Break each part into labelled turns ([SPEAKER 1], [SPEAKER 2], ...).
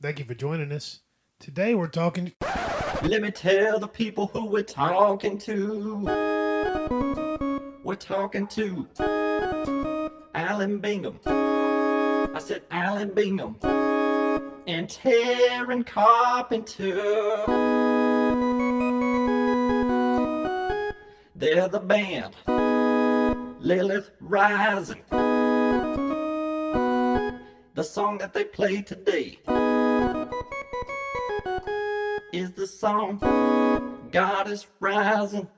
[SPEAKER 1] Thank you for joining us. Today we're talking.
[SPEAKER 2] Let me tell the people who we're talking to. We're talking to Alan Bingham. I said Alan Bingham and Taryn Carpenter. They're the band Lilith Rising. The song that they play today is the song
[SPEAKER 3] Goddess Rising.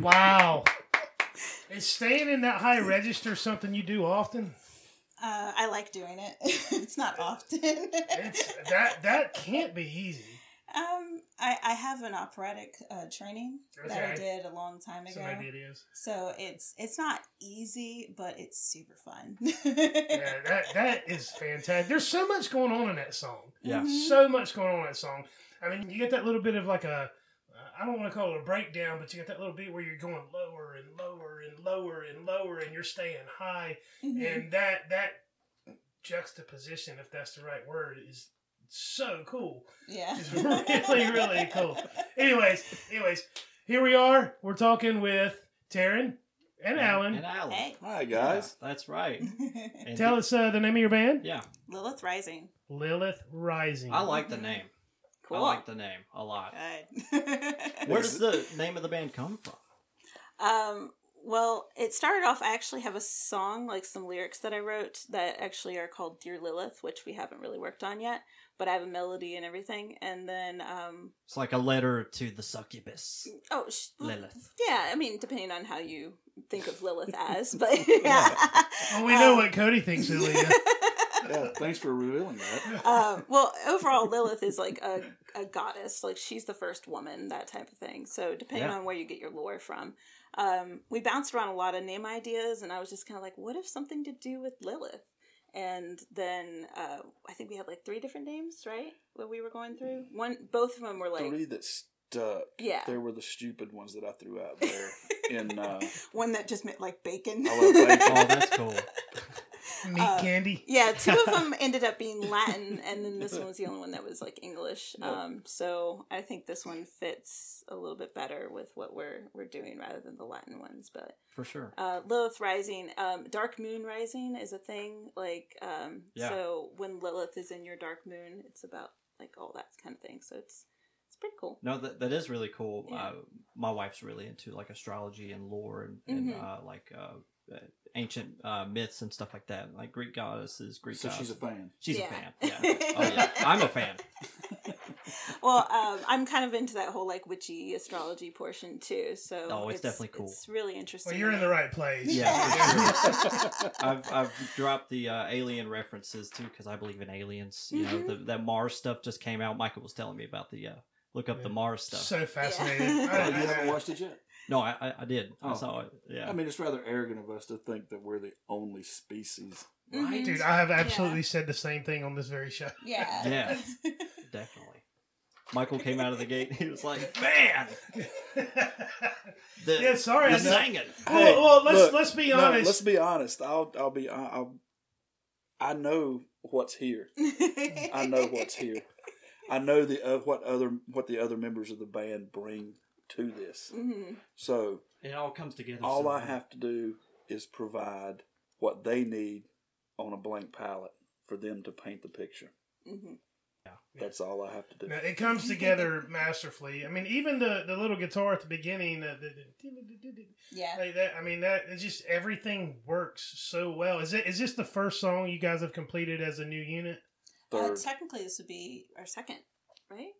[SPEAKER 1] Wow. Is staying in that high register something you do often?
[SPEAKER 3] Uh, I like doing it. it's not often.
[SPEAKER 1] It's that that can't be easy.
[SPEAKER 3] um, I, I have an operatic uh, training that I did a long time ago.
[SPEAKER 1] maybe it is.
[SPEAKER 3] So it's it's not easy, but it's super fun.
[SPEAKER 1] Yeah, that that is fantastic. There's so much going on in that song.
[SPEAKER 2] Yeah.
[SPEAKER 3] Mhm.
[SPEAKER 1] So much going on in that song. I mean, you get that little bit of like a, I don't want to call it a breakdown, but you got that little bit where you're going lower and lower and lower and lower, and you're staying high,
[SPEAKER 3] Mhm.
[SPEAKER 1] and that that juxtaposition, if that's the right word, is so cool.
[SPEAKER 3] yeah.
[SPEAKER 1] It's really, really cool. Anyways, anyways, here we are. We're talking with Taryn and Alan.
[SPEAKER 2] And Alan.
[SPEAKER 3] Hey.
[SPEAKER 4] Hi guys.
[SPEAKER 2] Yeah, that's right.
[SPEAKER 1] Tell us uh, the name of your band.
[SPEAKER 2] Yeah,
[SPEAKER 3] Lilith Rising.
[SPEAKER 1] Lilith Rising.
[SPEAKER 2] I like the name.
[SPEAKER 3] Cool.
[SPEAKER 2] I like the name a lot.
[SPEAKER 3] Good.
[SPEAKER 2] Where does the name of the band come from?
[SPEAKER 3] Um, well, it started off. I actually have a song, like some lyrics that I wrote that actually are called "Dear Lilith," which we haven't really worked on yet. But I have a melody and everything. And then, um,
[SPEAKER 2] It's like a letter to the succubus,
[SPEAKER 3] oh, sh-
[SPEAKER 2] Lilith.
[SPEAKER 3] yeah. I mean, depending on how you think of Lilith as, but yeah.
[SPEAKER 1] Well, we know
[SPEAKER 3] Um,
[SPEAKER 1] what Cody thinks of Leah.
[SPEAKER 4] Yeah, thanks for revealing that.
[SPEAKER 3] um, well, overall, Lilith is like a, a goddess. Like she's the first woman, that type of thing. So depending
[SPEAKER 2] Yeah.
[SPEAKER 3] on where you get your lore from, um, we bounced around a lot of name ideas, and I was just kind of like, what if something to do with Lilith? And then uh, I think we had like three different names, right? What we were going through. One, both of them were like,
[SPEAKER 4] Three that stuck.
[SPEAKER 3] yeah,
[SPEAKER 4] there were the stupid ones that I threw out there. In uh,
[SPEAKER 3] one that just meant like bacon.
[SPEAKER 4] I love bacon.
[SPEAKER 2] Oh, that's cool.
[SPEAKER 1] Meat
[SPEAKER 3] Uh,
[SPEAKER 1] candy.
[SPEAKER 3] yeah, two of them ended up being Latin, and then this one was the only one that was like English.
[SPEAKER 4] Yep.
[SPEAKER 3] Um, so I think this one fits a little bit better with what we're we're doing rather than the Latin ones. But
[SPEAKER 2] For sure.
[SPEAKER 3] uh, Lilith Rising, um, Dark Moon Rising is a thing. Like, um,
[SPEAKER 2] Yeah.
[SPEAKER 3] so when Lilith is in your dark moon, it's about like all that kind of thing. So it's it's pretty cool.
[SPEAKER 2] No, that that is really cool.
[SPEAKER 3] Yeah.
[SPEAKER 2] Uh, my wife's really into like astrology and lore and, and
[SPEAKER 3] Mhm.
[SPEAKER 2] uh, like uh, ancient uh, myths and stuff like that, like Greek goddesses, Greek.
[SPEAKER 4] so she's a fan.
[SPEAKER 2] She's
[SPEAKER 3] Yeah.
[SPEAKER 2] a fan. Yeah. Oh yeah. I'm a fan.
[SPEAKER 3] well, um, I'm kind of into that whole like witchy astrology portion too. So
[SPEAKER 2] Oh, it's definitely cool.
[SPEAKER 3] It's really interesting.
[SPEAKER 1] Well, you're in the right place.
[SPEAKER 2] Yeah, for
[SPEAKER 3] sure.
[SPEAKER 2] I've I've dropped the uh, alien references too because I believe in aliens. You know,
[SPEAKER 3] Mhm.
[SPEAKER 2] the, that Mars stuff just came out. Michael was telling me about the uh, look up the Mars stuff.
[SPEAKER 1] So fascinating.
[SPEAKER 3] Yeah.
[SPEAKER 4] Oh,
[SPEAKER 1] I-
[SPEAKER 4] you haven't watched it yet?
[SPEAKER 2] No, I I, I did. I
[SPEAKER 4] Oh.
[SPEAKER 2] saw it. Yeah.
[SPEAKER 4] I mean, it's rather arrogant of us to think that we're the only species.
[SPEAKER 3] Mhm.
[SPEAKER 1] Dude, I have absolutely said the same thing on this very show.
[SPEAKER 3] Yeah.
[SPEAKER 2] Yeah. Definitely. Michael came out of the gate. He was like, "Man, the,
[SPEAKER 1] Yeah, sorry,
[SPEAKER 2] the
[SPEAKER 1] I know.
[SPEAKER 2] singing."
[SPEAKER 1] well, well, let's
[SPEAKER 4] look,
[SPEAKER 1] let's be
[SPEAKER 4] no,
[SPEAKER 1] honest.
[SPEAKER 4] let's be honest. I'll I'll be I'll, I know what's here. I know what's here. I know the uh, what other what the other members of the band bring to this.
[SPEAKER 3] hmm
[SPEAKER 4] So
[SPEAKER 2] It all comes together.
[SPEAKER 4] all
[SPEAKER 2] so
[SPEAKER 4] I have to do is provide what they need on a blank palette for them to paint the picture.
[SPEAKER 3] hmm
[SPEAKER 4] That's all I have to do.
[SPEAKER 1] No, it comes together masterfully. I mean, even the, the little guitar at the beginning, the, the, the-
[SPEAKER 3] Yeah.
[SPEAKER 1] like that. I mean, that it's just everything works so well. Is it is this the first song you guys have completed as a new unit?
[SPEAKER 3] Uh,
[SPEAKER 4] Third,
[SPEAKER 3] technically, this would be our second, right?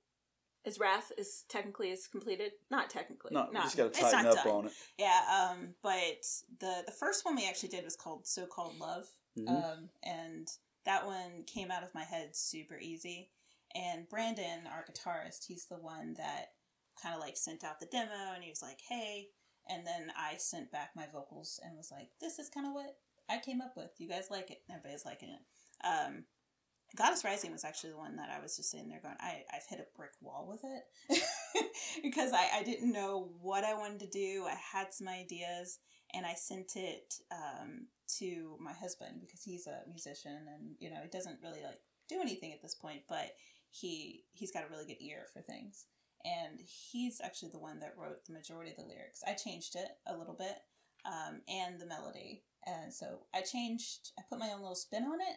[SPEAKER 3] Is Wrath is technically is completed? Not technically.
[SPEAKER 4] no,
[SPEAKER 3] not,
[SPEAKER 4] just got to
[SPEAKER 3] it's
[SPEAKER 4] tighten
[SPEAKER 3] not
[SPEAKER 4] up
[SPEAKER 3] done.
[SPEAKER 4] on it.
[SPEAKER 3] Yeah. Um. But the the first one we actually did was called So Called Love.
[SPEAKER 4] Mhm.
[SPEAKER 3] Um. And that one came out of my head super easy. And Brandon, our guitarist, he's the one that kind of like sent out the demo, and he was like, "Hey." And then I sent back my vocals and was like, "This is kind of what I came up with. You guys like it? Everybody's liking it." Um, Goddess Rising was actually the one that I was just sitting there going, I, I've hit a brick wall with it because I, I didn't know what I wanted to do. I had some ideas and I sent it um, to my husband because he's a musician and, you know, he doesn't really like do anything at this point, but he, he's got a really good ear for things. And he's actually the one that wrote the majority of the lyrics. I changed it a little bit um, and the melody. And so I changed, I put my own little spin on it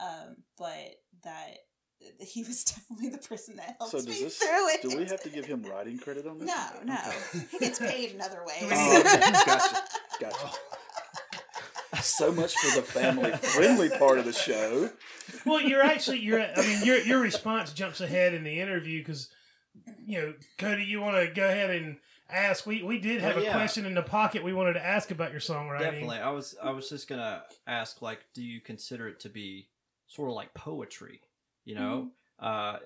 [SPEAKER 3] um, but that he was definitely the person that helped
[SPEAKER 4] So
[SPEAKER 3] me
[SPEAKER 4] does this?
[SPEAKER 3] through it.
[SPEAKER 4] Do we have to give him writing credit on this?
[SPEAKER 3] No, no.
[SPEAKER 4] Okay.
[SPEAKER 3] He gets paid another way.
[SPEAKER 4] Oh, okay. gotcha, gotcha. So much for the family friendly part of the show.
[SPEAKER 1] Well, you're actually you're. I mean, your your response jumps ahead in the interview because you know, Cody, you want to go ahead and ask? We we did have
[SPEAKER 2] Well,
[SPEAKER 1] a question in the pocket we wanted to ask about your songwriting.
[SPEAKER 2] Definitely. I was I was just gonna ask, like, do you consider it to be sort of like poetry? You know, uh,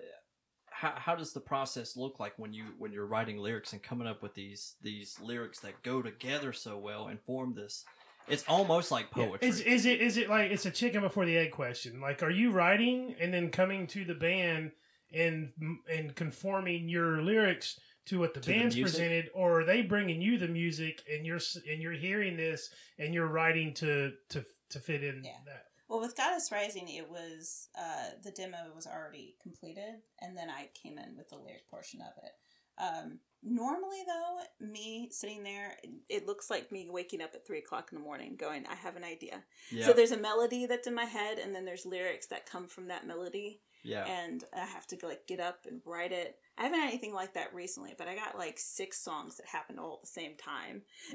[SPEAKER 2] how how does the process look like when you when you're writing lyrics and coming up with these these lyrics that go together so well and form this? It's almost like
[SPEAKER 1] Yeah.
[SPEAKER 2] poetry.
[SPEAKER 1] Is is it is it like it's a chicken before the egg question? Like, are you writing and then coming to the band and and conforming your lyrics to what the
[SPEAKER 2] To
[SPEAKER 1] band's
[SPEAKER 2] music?
[SPEAKER 1] presented, or are they bringing you the music and you're and you're hearing this and you're writing to to to fit in
[SPEAKER 3] Yeah.
[SPEAKER 1] that?
[SPEAKER 3] Well, with Goddess Rising, it was uh, the demo was already completed, and then I came in with the lyric portion of it. Um, normally, though, me sitting there, it looks like me waking up at three o'clock in the morning, going, "I have an idea." So there's a melody that's in my head, and then there's lyrics that come from that melody,
[SPEAKER 2] yeah.
[SPEAKER 3] and I have to like get up and write it. I haven't had anything like that recently, but I got like six songs that happened all at the same time.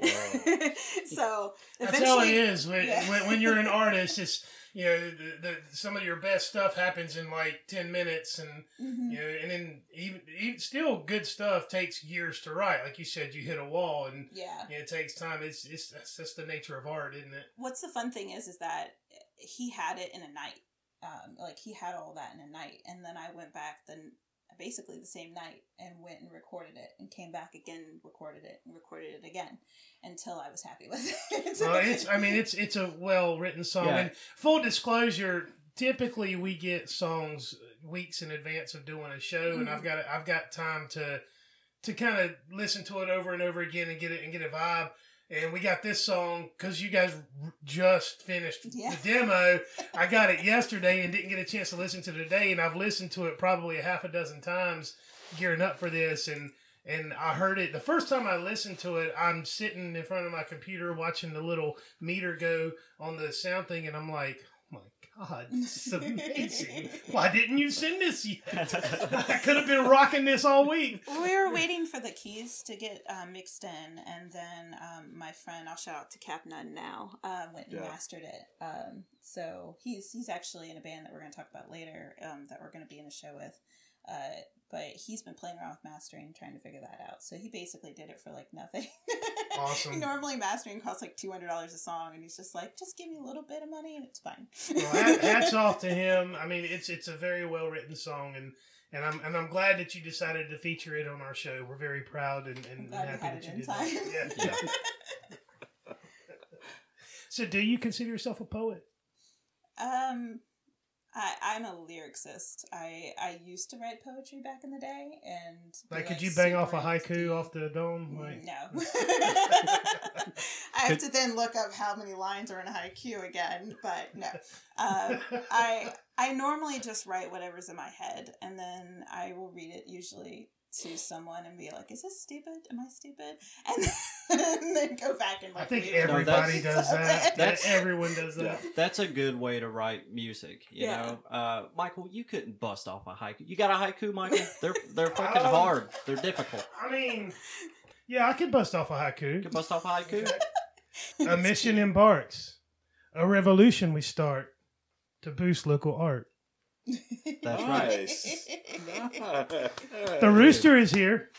[SPEAKER 3] so
[SPEAKER 1] That's how it
[SPEAKER 3] eventually-
[SPEAKER 1] is when,
[SPEAKER 3] Yeah.
[SPEAKER 1] when, when you're an artist. It's you know the, the some of your best stuff happens in like ten minutes, and
[SPEAKER 3] Mhm.
[SPEAKER 1] you know, and then even, even still good stuff takes years to write. Like you said, you hit a wall, and
[SPEAKER 3] Yeah.
[SPEAKER 1] you know, it takes time. It's it's that's just the nature of art, isn't it?
[SPEAKER 3] what's the fun thing is is that he had it in a night um, like he had all that in a night and then i went back then basically the same night and went and recorded it and came back again recorded it and recorded it again until i was happy with it
[SPEAKER 1] Well, it's I mean it's it's a well written song.
[SPEAKER 2] Yeah.
[SPEAKER 1] And full disclosure, typically we get songs weeks in advance of doing a show, and
[SPEAKER 3] Mhm.
[SPEAKER 1] I've got I've got time to to kind of listen to it over and over again and get it and get a vibe. And we got this song because you guys r- just finished
[SPEAKER 3] Yeah.
[SPEAKER 1] the demo. I got it yesterday and didn't get a chance to listen to it today, and I've listened to it probably a half a dozen times gearing up for this. And and I heard it the first time I listened to it. I'm sitting in front of my computer watching the little meter go on the sound thing, and I'm like, "Oh my god, this is amazing! Why didn't you send this yet? I could have been rocking this all week."
[SPEAKER 3] we were waiting for the keys to get uh, mixed in, and then um, my friend, I'll shout out to Cap Nunn now, uh, went and
[SPEAKER 4] Yeah.
[SPEAKER 3] mastered it. Um, so he's he's actually in a band that we're going to talk about later um, that we're going to be in a show with. Uh, but he's been playing around with mastering, trying to figure that out. So he basically did it for like nothing.
[SPEAKER 1] Awesome.
[SPEAKER 3] Normally, mastering costs like two hundred dollars a song, and he's just like, just give me a little bit of money, and it's fine.
[SPEAKER 1] Well, hats off to him. I mean, it's it's a very well written song, and and I'm and I'm glad that you decided to feature it on our show. We're very proud and, and,
[SPEAKER 3] I'm glad we
[SPEAKER 1] happy that you did
[SPEAKER 3] time.
[SPEAKER 1] that. Yeah, yeah. So, do you consider yourself a poet?
[SPEAKER 3] Um, I I'm a lyricist. I I used to write poetry back in the day, and be,
[SPEAKER 1] Like, could you bang off a haiku
[SPEAKER 3] into-
[SPEAKER 1] off the dome? Like,
[SPEAKER 3] No. I have to then look up how many lines are in a haiku again, but no. Um, I I normally just write whatever's in my head, and then I will read it usually to someone and be like, "Is this stupid? Am I stupid?" And then, and then go back and like.
[SPEAKER 1] I think
[SPEAKER 3] read it.
[SPEAKER 2] No,
[SPEAKER 1] everybody
[SPEAKER 2] that's-
[SPEAKER 1] does that.
[SPEAKER 2] That's-
[SPEAKER 1] everyone does that.
[SPEAKER 2] That's a good way to write music, you
[SPEAKER 3] Yeah.
[SPEAKER 2] know. Uh, Michael, you couldn't bust off a haiku. You got a haiku, Michael? They're they're fucking
[SPEAKER 1] Um,
[SPEAKER 2] hard. They're difficult.
[SPEAKER 1] I mean, yeah, I could bust off a
[SPEAKER 2] You
[SPEAKER 1] haiku.
[SPEAKER 2] can bust off a haiku.
[SPEAKER 1] A mission embarks, a revolution we start to boost local art.
[SPEAKER 2] That's right.
[SPEAKER 4] Nice.
[SPEAKER 1] The rooster is here.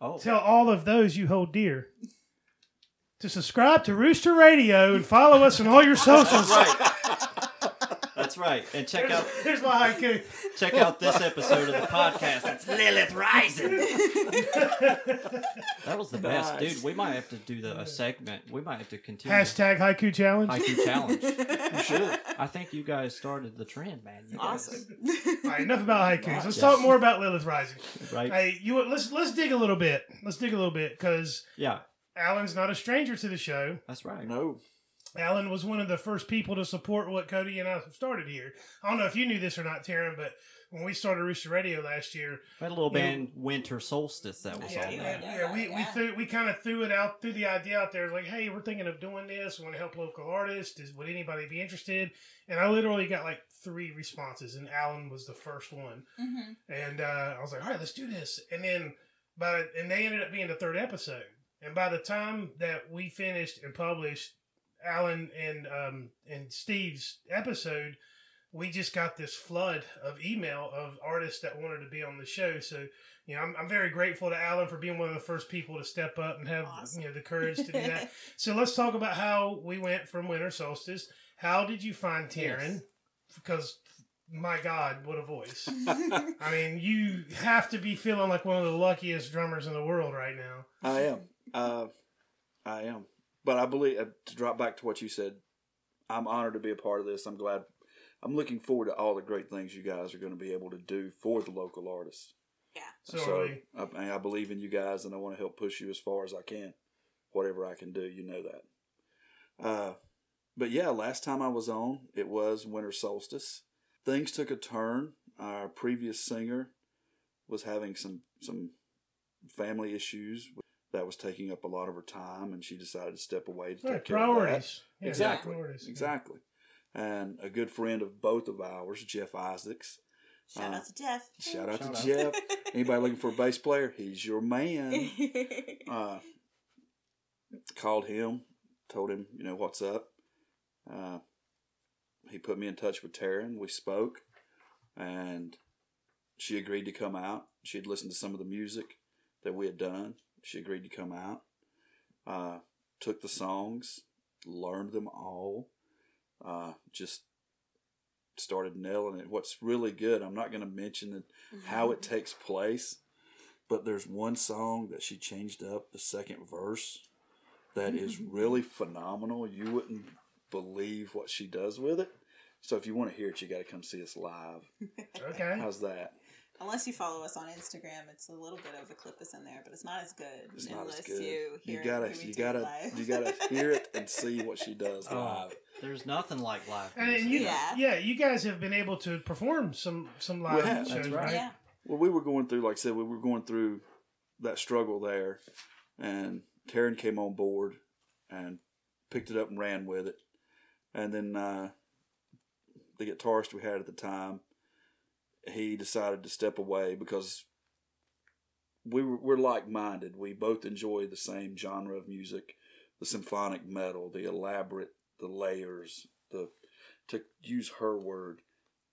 [SPEAKER 2] Oh,
[SPEAKER 1] Tell all of those you hold dear to subscribe to Rooster Radio and follow us on all your socials.
[SPEAKER 2] right. That's right. And check out
[SPEAKER 1] Here's my haiku.
[SPEAKER 2] check out this episode of the podcast. It's Lilith Rising. That was the best, dude. We might have to do the a segment. We might have to continue.
[SPEAKER 1] Hashtag haiku challenge.
[SPEAKER 2] haiku challenge.
[SPEAKER 4] You should.
[SPEAKER 2] I think you guys started the trend, man. You
[SPEAKER 3] awesome.
[SPEAKER 1] All right, enough about haikus. Let's
[SPEAKER 2] Yeah.
[SPEAKER 1] talk more about Lilith Rising.
[SPEAKER 2] Right?
[SPEAKER 1] Hey, you let's let's dig a little bit. Let's dig a little bit because
[SPEAKER 2] Yeah,
[SPEAKER 1] Alan's not a stranger to the show.
[SPEAKER 2] that's right.
[SPEAKER 4] No.
[SPEAKER 1] Alan was one of the first people to support what Cody and I started here. I don't know if you knew this or not, Taryn, but when we started Rooster Radio last year,
[SPEAKER 2] We had a little
[SPEAKER 1] Yeah.
[SPEAKER 2] band Winter Solstice that was
[SPEAKER 1] yeah,
[SPEAKER 2] on
[SPEAKER 1] yeah,
[SPEAKER 2] there.
[SPEAKER 1] yeah, we, we threw we kind of threw it out threw the idea out there like hey we're thinking of doing this we want to help local artists is would anybody be interested and i literally got like three responses and alan was the first one
[SPEAKER 3] hmm
[SPEAKER 1] and uh, i was like all right let's do this and then by and they ended up being the third episode and by the time that we finished and published alan and um and steve's episode we just got this flood of email of artists that wanted to be on the show. So, you know, I'm, I'm very grateful to Alan for being one of the first people to step up and have
[SPEAKER 3] Awesome.
[SPEAKER 1] you know the courage to do that. so let's talk about how we went from Winter Solstice. How did you find Taryn?
[SPEAKER 2] Yes.
[SPEAKER 1] Because my God, what a voice! I mean, you have to be feeling like one of the luckiest drummers in the world right now.
[SPEAKER 4] I am. Uh, I am. But I believe uh, to drop back to what you said, I'm honored to be a part of this. I'm glad. I'm looking forward to all the great things you guys are going to be able to do for the local artists.
[SPEAKER 1] So,
[SPEAKER 4] so. I, I believe in you guys, and I want to help push you as far as I can. Whatever I can do, you know that. Uh, but yeah, last time I was on, it was winter solstice. Things took a turn. Our previous singer was having some some family issues that was taking up a lot of her time, and she decided to step away to
[SPEAKER 1] Right,
[SPEAKER 4] take care of that.
[SPEAKER 1] priorities. Yeah,
[SPEAKER 4] Exactly.
[SPEAKER 1] priorities.
[SPEAKER 4] Exactly. And a good friend of both of ours, Jeff Isaacs.
[SPEAKER 3] Shout
[SPEAKER 4] Uh,
[SPEAKER 3] out to Jeff.
[SPEAKER 4] Shout out
[SPEAKER 2] Shout
[SPEAKER 4] to
[SPEAKER 2] out.
[SPEAKER 4] Jeff. Anybody looking for a bass player? He's your man. Uh, called him, told him, you know, what's up. Uh, he put me in touch with Taryn. We spoke, and she agreed to come out. She had listened to some of the music that we had done. She agreed to come out. Uh, took the songs, learned them all. Uh, just started nailing it. What's really good, I'm not going to mention it, how it takes place, but there's one song that she changed up the second verse that is really phenomenal. You wouldn't believe what she does with it. So if you want to hear it, you got to come see us live.
[SPEAKER 1] Okay.
[SPEAKER 4] How's that?
[SPEAKER 3] Unless you follow us on Instagram, it's a little bit of a clip is in there, but it's not as good
[SPEAKER 4] It's not
[SPEAKER 3] unless
[SPEAKER 4] as good.
[SPEAKER 3] you
[SPEAKER 4] You gotta,
[SPEAKER 3] it
[SPEAKER 4] you gotta,
[SPEAKER 3] live.
[SPEAKER 4] you gotta hear it and see what she does
[SPEAKER 2] Oh,
[SPEAKER 4] live.
[SPEAKER 2] there's nothing like live
[SPEAKER 1] And,
[SPEAKER 2] music.
[SPEAKER 1] and you,
[SPEAKER 3] Yeah.
[SPEAKER 1] yeah. you guys have been able to perform some some live
[SPEAKER 4] have,
[SPEAKER 1] shows,
[SPEAKER 2] that's
[SPEAKER 1] right?
[SPEAKER 2] right.
[SPEAKER 3] yeah.
[SPEAKER 4] Well, we were going through, like I said, we were going through that struggle there, and Taryn came on board and picked it up and ran with it. And then uh, the guitarist we had at the time, he decided to step away because we were, we're like minded. We both enjoy the same genre of music, the symphonic metal, the elaborate, the layers, the to use her word,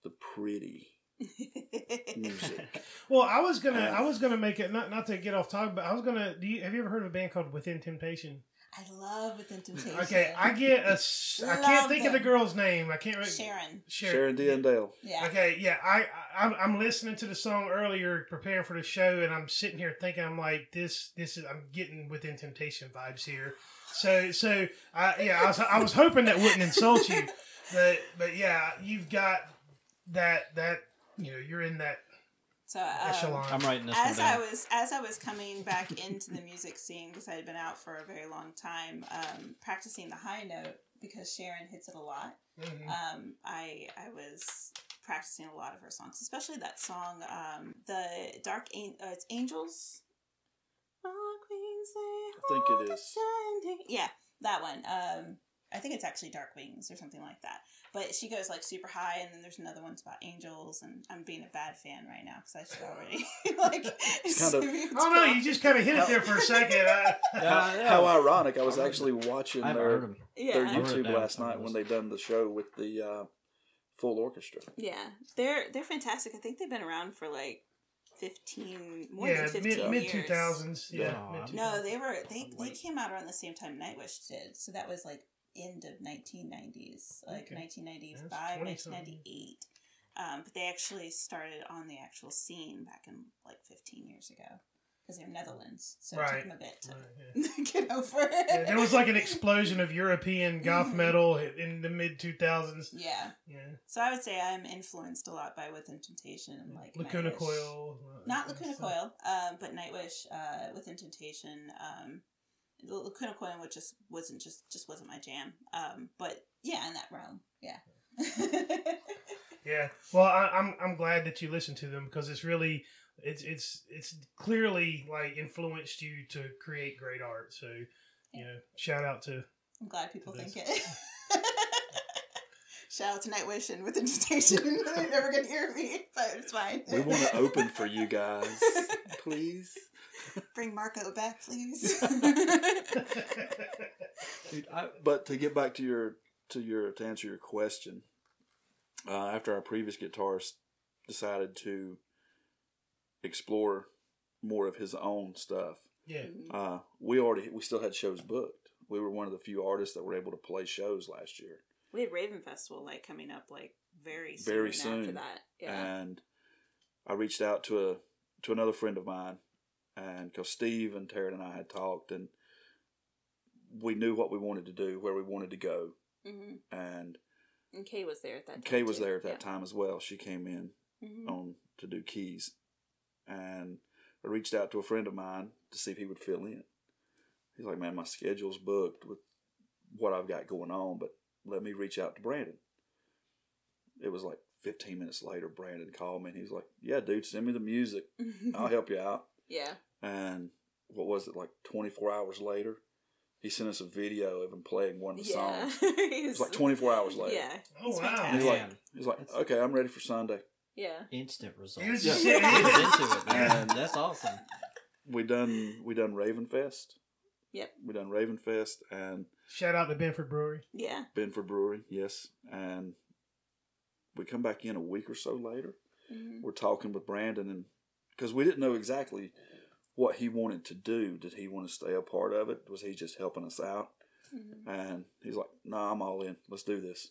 [SPEAKER 4] the pretty music.
[SPEAKER 1] Well, I was gonna,
[SPEAKER 4] Yeah.
[SPEAKER 1] I was gonna make it not not to get off topic, but I was gonna. Do you have you ever heard of a band called Within Temptation?
[SPEAKER 3] I love Within Temptation.
[SPEAKER 1] Okay, I get a. I can't
[SPEAKER 3] Love
[SPEAKER 1] think of the girl's name. I can't. re-
[SPEAKER 3] Sharon.
[SPEAKER 4] Sharon den Adel.
[SPEAKER 3] Yeah.
[SPEAKER 1] Okay, yeah, I, I I'm- I'm listening to the song earlier, preparing for the show, and I'm sitting here thinking, I'm like, this this is I'm getting within temptation vibes here. So so I yeah, I was I was hoping that wouldn't insult you, but but yeah, you've got that that you know you're in that
[SPEAKER 3] So um.
[SPEAKER 2] I'm writing this
[SPEAKER 3] as
[SPEAKER 2] one
[SPEAKER 3] I was as I was coming back into the music scene because I had been out for a very long time, um, practicing the high note because Sharon hits it a lot.
[SPEAKER 1] Mhm.
[SPEAKER 3] Um, I I was practicing a lot of her songs, especially that song, um, the Dark An- uh, it's Angels. Dark Wings,
[SPEAKER 4] I think it
[SPEAKER 3] hold
[SPEAKER 4] is.
[SPEAKER 3] us standing. Yeah, that one. Um, I think it's actually Dark Wings or something like that. But she goes like super high, and then there's another one's about angels, and I'm being a bad fan right now because I should already like.
[SPEAKER 4] kind of-
[SPEAKER 1] Oh no, you just kind of hit it there for a second. I,
[SPEAKER 2] Yeah,
[SPEAKER 4] how,
[SPEAKER 2] yeah.
[SPEAKER 4] how ironic! I was
[SPEAKER 2] I heard
[SPEAKER 4] actually watching
[SPEAKER 2] I haven't
[SPEAKER 4] their
[SPEAKER 3] yeah.
[SPEAKER 4] their
[SPEAKER 2] I wrote it
[SPEAKER 4] YouTube last night when they done the show with the uh, full orchestra.
[SPEAKER 3] Yeah, they're they're fantastic. I think they've been around for like fifteen more
[SPEAKER 1] yeah,
[SPEAKER 3] than fifteen
[SPEAKER 1] mid mid two thousands. Yeah,
[SPEAKER 2] Yeah.
[SPEAKER 1] mid-
[SPEAKER 3] No, they were they they came out around the same time Nightwish did, so that was like end of nineteen nineties, like
[SPEAKER 1] Okay.
[SPEAKER 3] nineteen ninety
[SPEAKER 1] That's
[SPEAKER 3] five,
[SPEAKER 1] 20
[SPEAKER 3] nineteen ninety eight. Um, but they actually started on the actual scene back in like fifteen years ago because they're Netherlands, so it took them a bit to
[SPEAKER 1] Right,
[SPEAKER 3] get over it.
[SPEAKER 1] yeah, there was like an explosion of European goth metal in the mid two thousands.
[SPEAKER 3] yeah.
[SPEAKER 1] Yeah,
[SPEAKER 3] So I would say I'm influenced a lot by Within Temptation and like
[SPEAKER 1] Lacuna
[SPEAKER 3] Nightwish.
[SPEAKER 1] Coil. uh,
[SPEAKER 3] Not Lacuna. Coil, um, but Nightwish uh, Within Temptation. Um, the Lacuna Coil, which just wasn't just just wasn't my jam. Um, but yeah, in that realm, yeah.
[SPEAKER 1] Yeah. Well, I, I'm I'm glad that you listened to them because it's really it's it's it's clearly like influenced you to create great art. So you know, shout out to
[SPEAKER 3] I'm glad people think it. Shout out to Nightwish and Within Temptation. They're never gonna hear me, but it's fine.
[SPEAKER 4] We want to open for you guys, please.
[SPEAKER 3] Bring Marco back, please.
[SPEAKER 2] Dude, I,
[SPEAKER 4] But to get back to your to your to answer your question, uh, after our previous guitarist decided to explore more of his own stuff,
[SPEAKER 1] Yeah.
[SPEAKER 3] Mhm.
[SPEAKER 4] uh, we already we still had shows booked. We were one of the few artists that were able to play shows last year,
[SPEAKER 3] We had Raven Festival like coming up like very soon
[SPEAKER 4] Very
[SPEAKER 3] after that. Yeah.
[SPEAKER 4] and I reached out to a to another friend of mine, and because Steve and Taryn and I had talked, and we knew what we wanted to do, where we wanted to go,
[SPEAKER 3] hmm
[SPEAKER 4] and
[SPEAKER 3] And Kay was there at that time.
[SPEAKER 4] Kay was
[SPEAKER 3] too.
[SPEAKER 4] there at that
[SPEAKER 3] Yeah.
[SPEAKER 4] time as well. She came in
[SPEAKER 3] Mhm.
[SPEAKER 4] on to do keys, and I reached out to a friend of mine to see if he would fill in. He's like, "Man, my schedule's booked with what I've got going on, but let me reach out to Brandon." It was like 15 minutes later. Brandon called me, and he's like, "Yeah, dude, send me the music. I'll help you out."
[SPEAKER 3] Yeah.
[SPEAKER 4] And what was it like 24 hours later? He sent us a video of him playing one of the
[SPEAKER 3] Yeah.
[SPEAKER 4] songs. It was like 24 hours later.
[SPEAKER 3] Yeah.
[SPEAKER 1] Oh,
[SPEAKER 3] He's
[SPEAKER 1] wow.
[SPEAKER 4] He's like, he's like, okay, I'm ready for Sunday.
[SPEAKER 3] Yeah.
[SPEAKER 2] Instant results.
[SPEAKER 1] He was
[SPEAKER 4] Yeah.
[SPEAKER 1] just
[SPEAKER 2] He
[SPEAKER 1] sitting
[SPEAKER 2] was
[SPEAKER 1] in-
[SPEAKER 2] into it, man.
[SPEAKER 4] And-
[SPEAKER 2] That's awesome.
[SPEAKER 4] We done we done Raven Fest.
[SPEAKER 3] Yep.
[SPEAKER 4] We done Raven Fest and
[SPEAKER 1] Shout out to Benford Brewery.
[SPEAKER 3] Yeah.
[SPEAKER 4] Benford Brewery, yes. And we come back in a week or so later.
[SPEAKER 3] Mhm.
[SPEAKER 4] We're talking with Brandon and because we didn't know exactly what he wanted to do. Did he want to stay a part of it? Was he just helping us out?
[SPEAKER 3] Mhm.
[SPEAKER 4] And he's like, "Nah, I'm all in. Let's do this."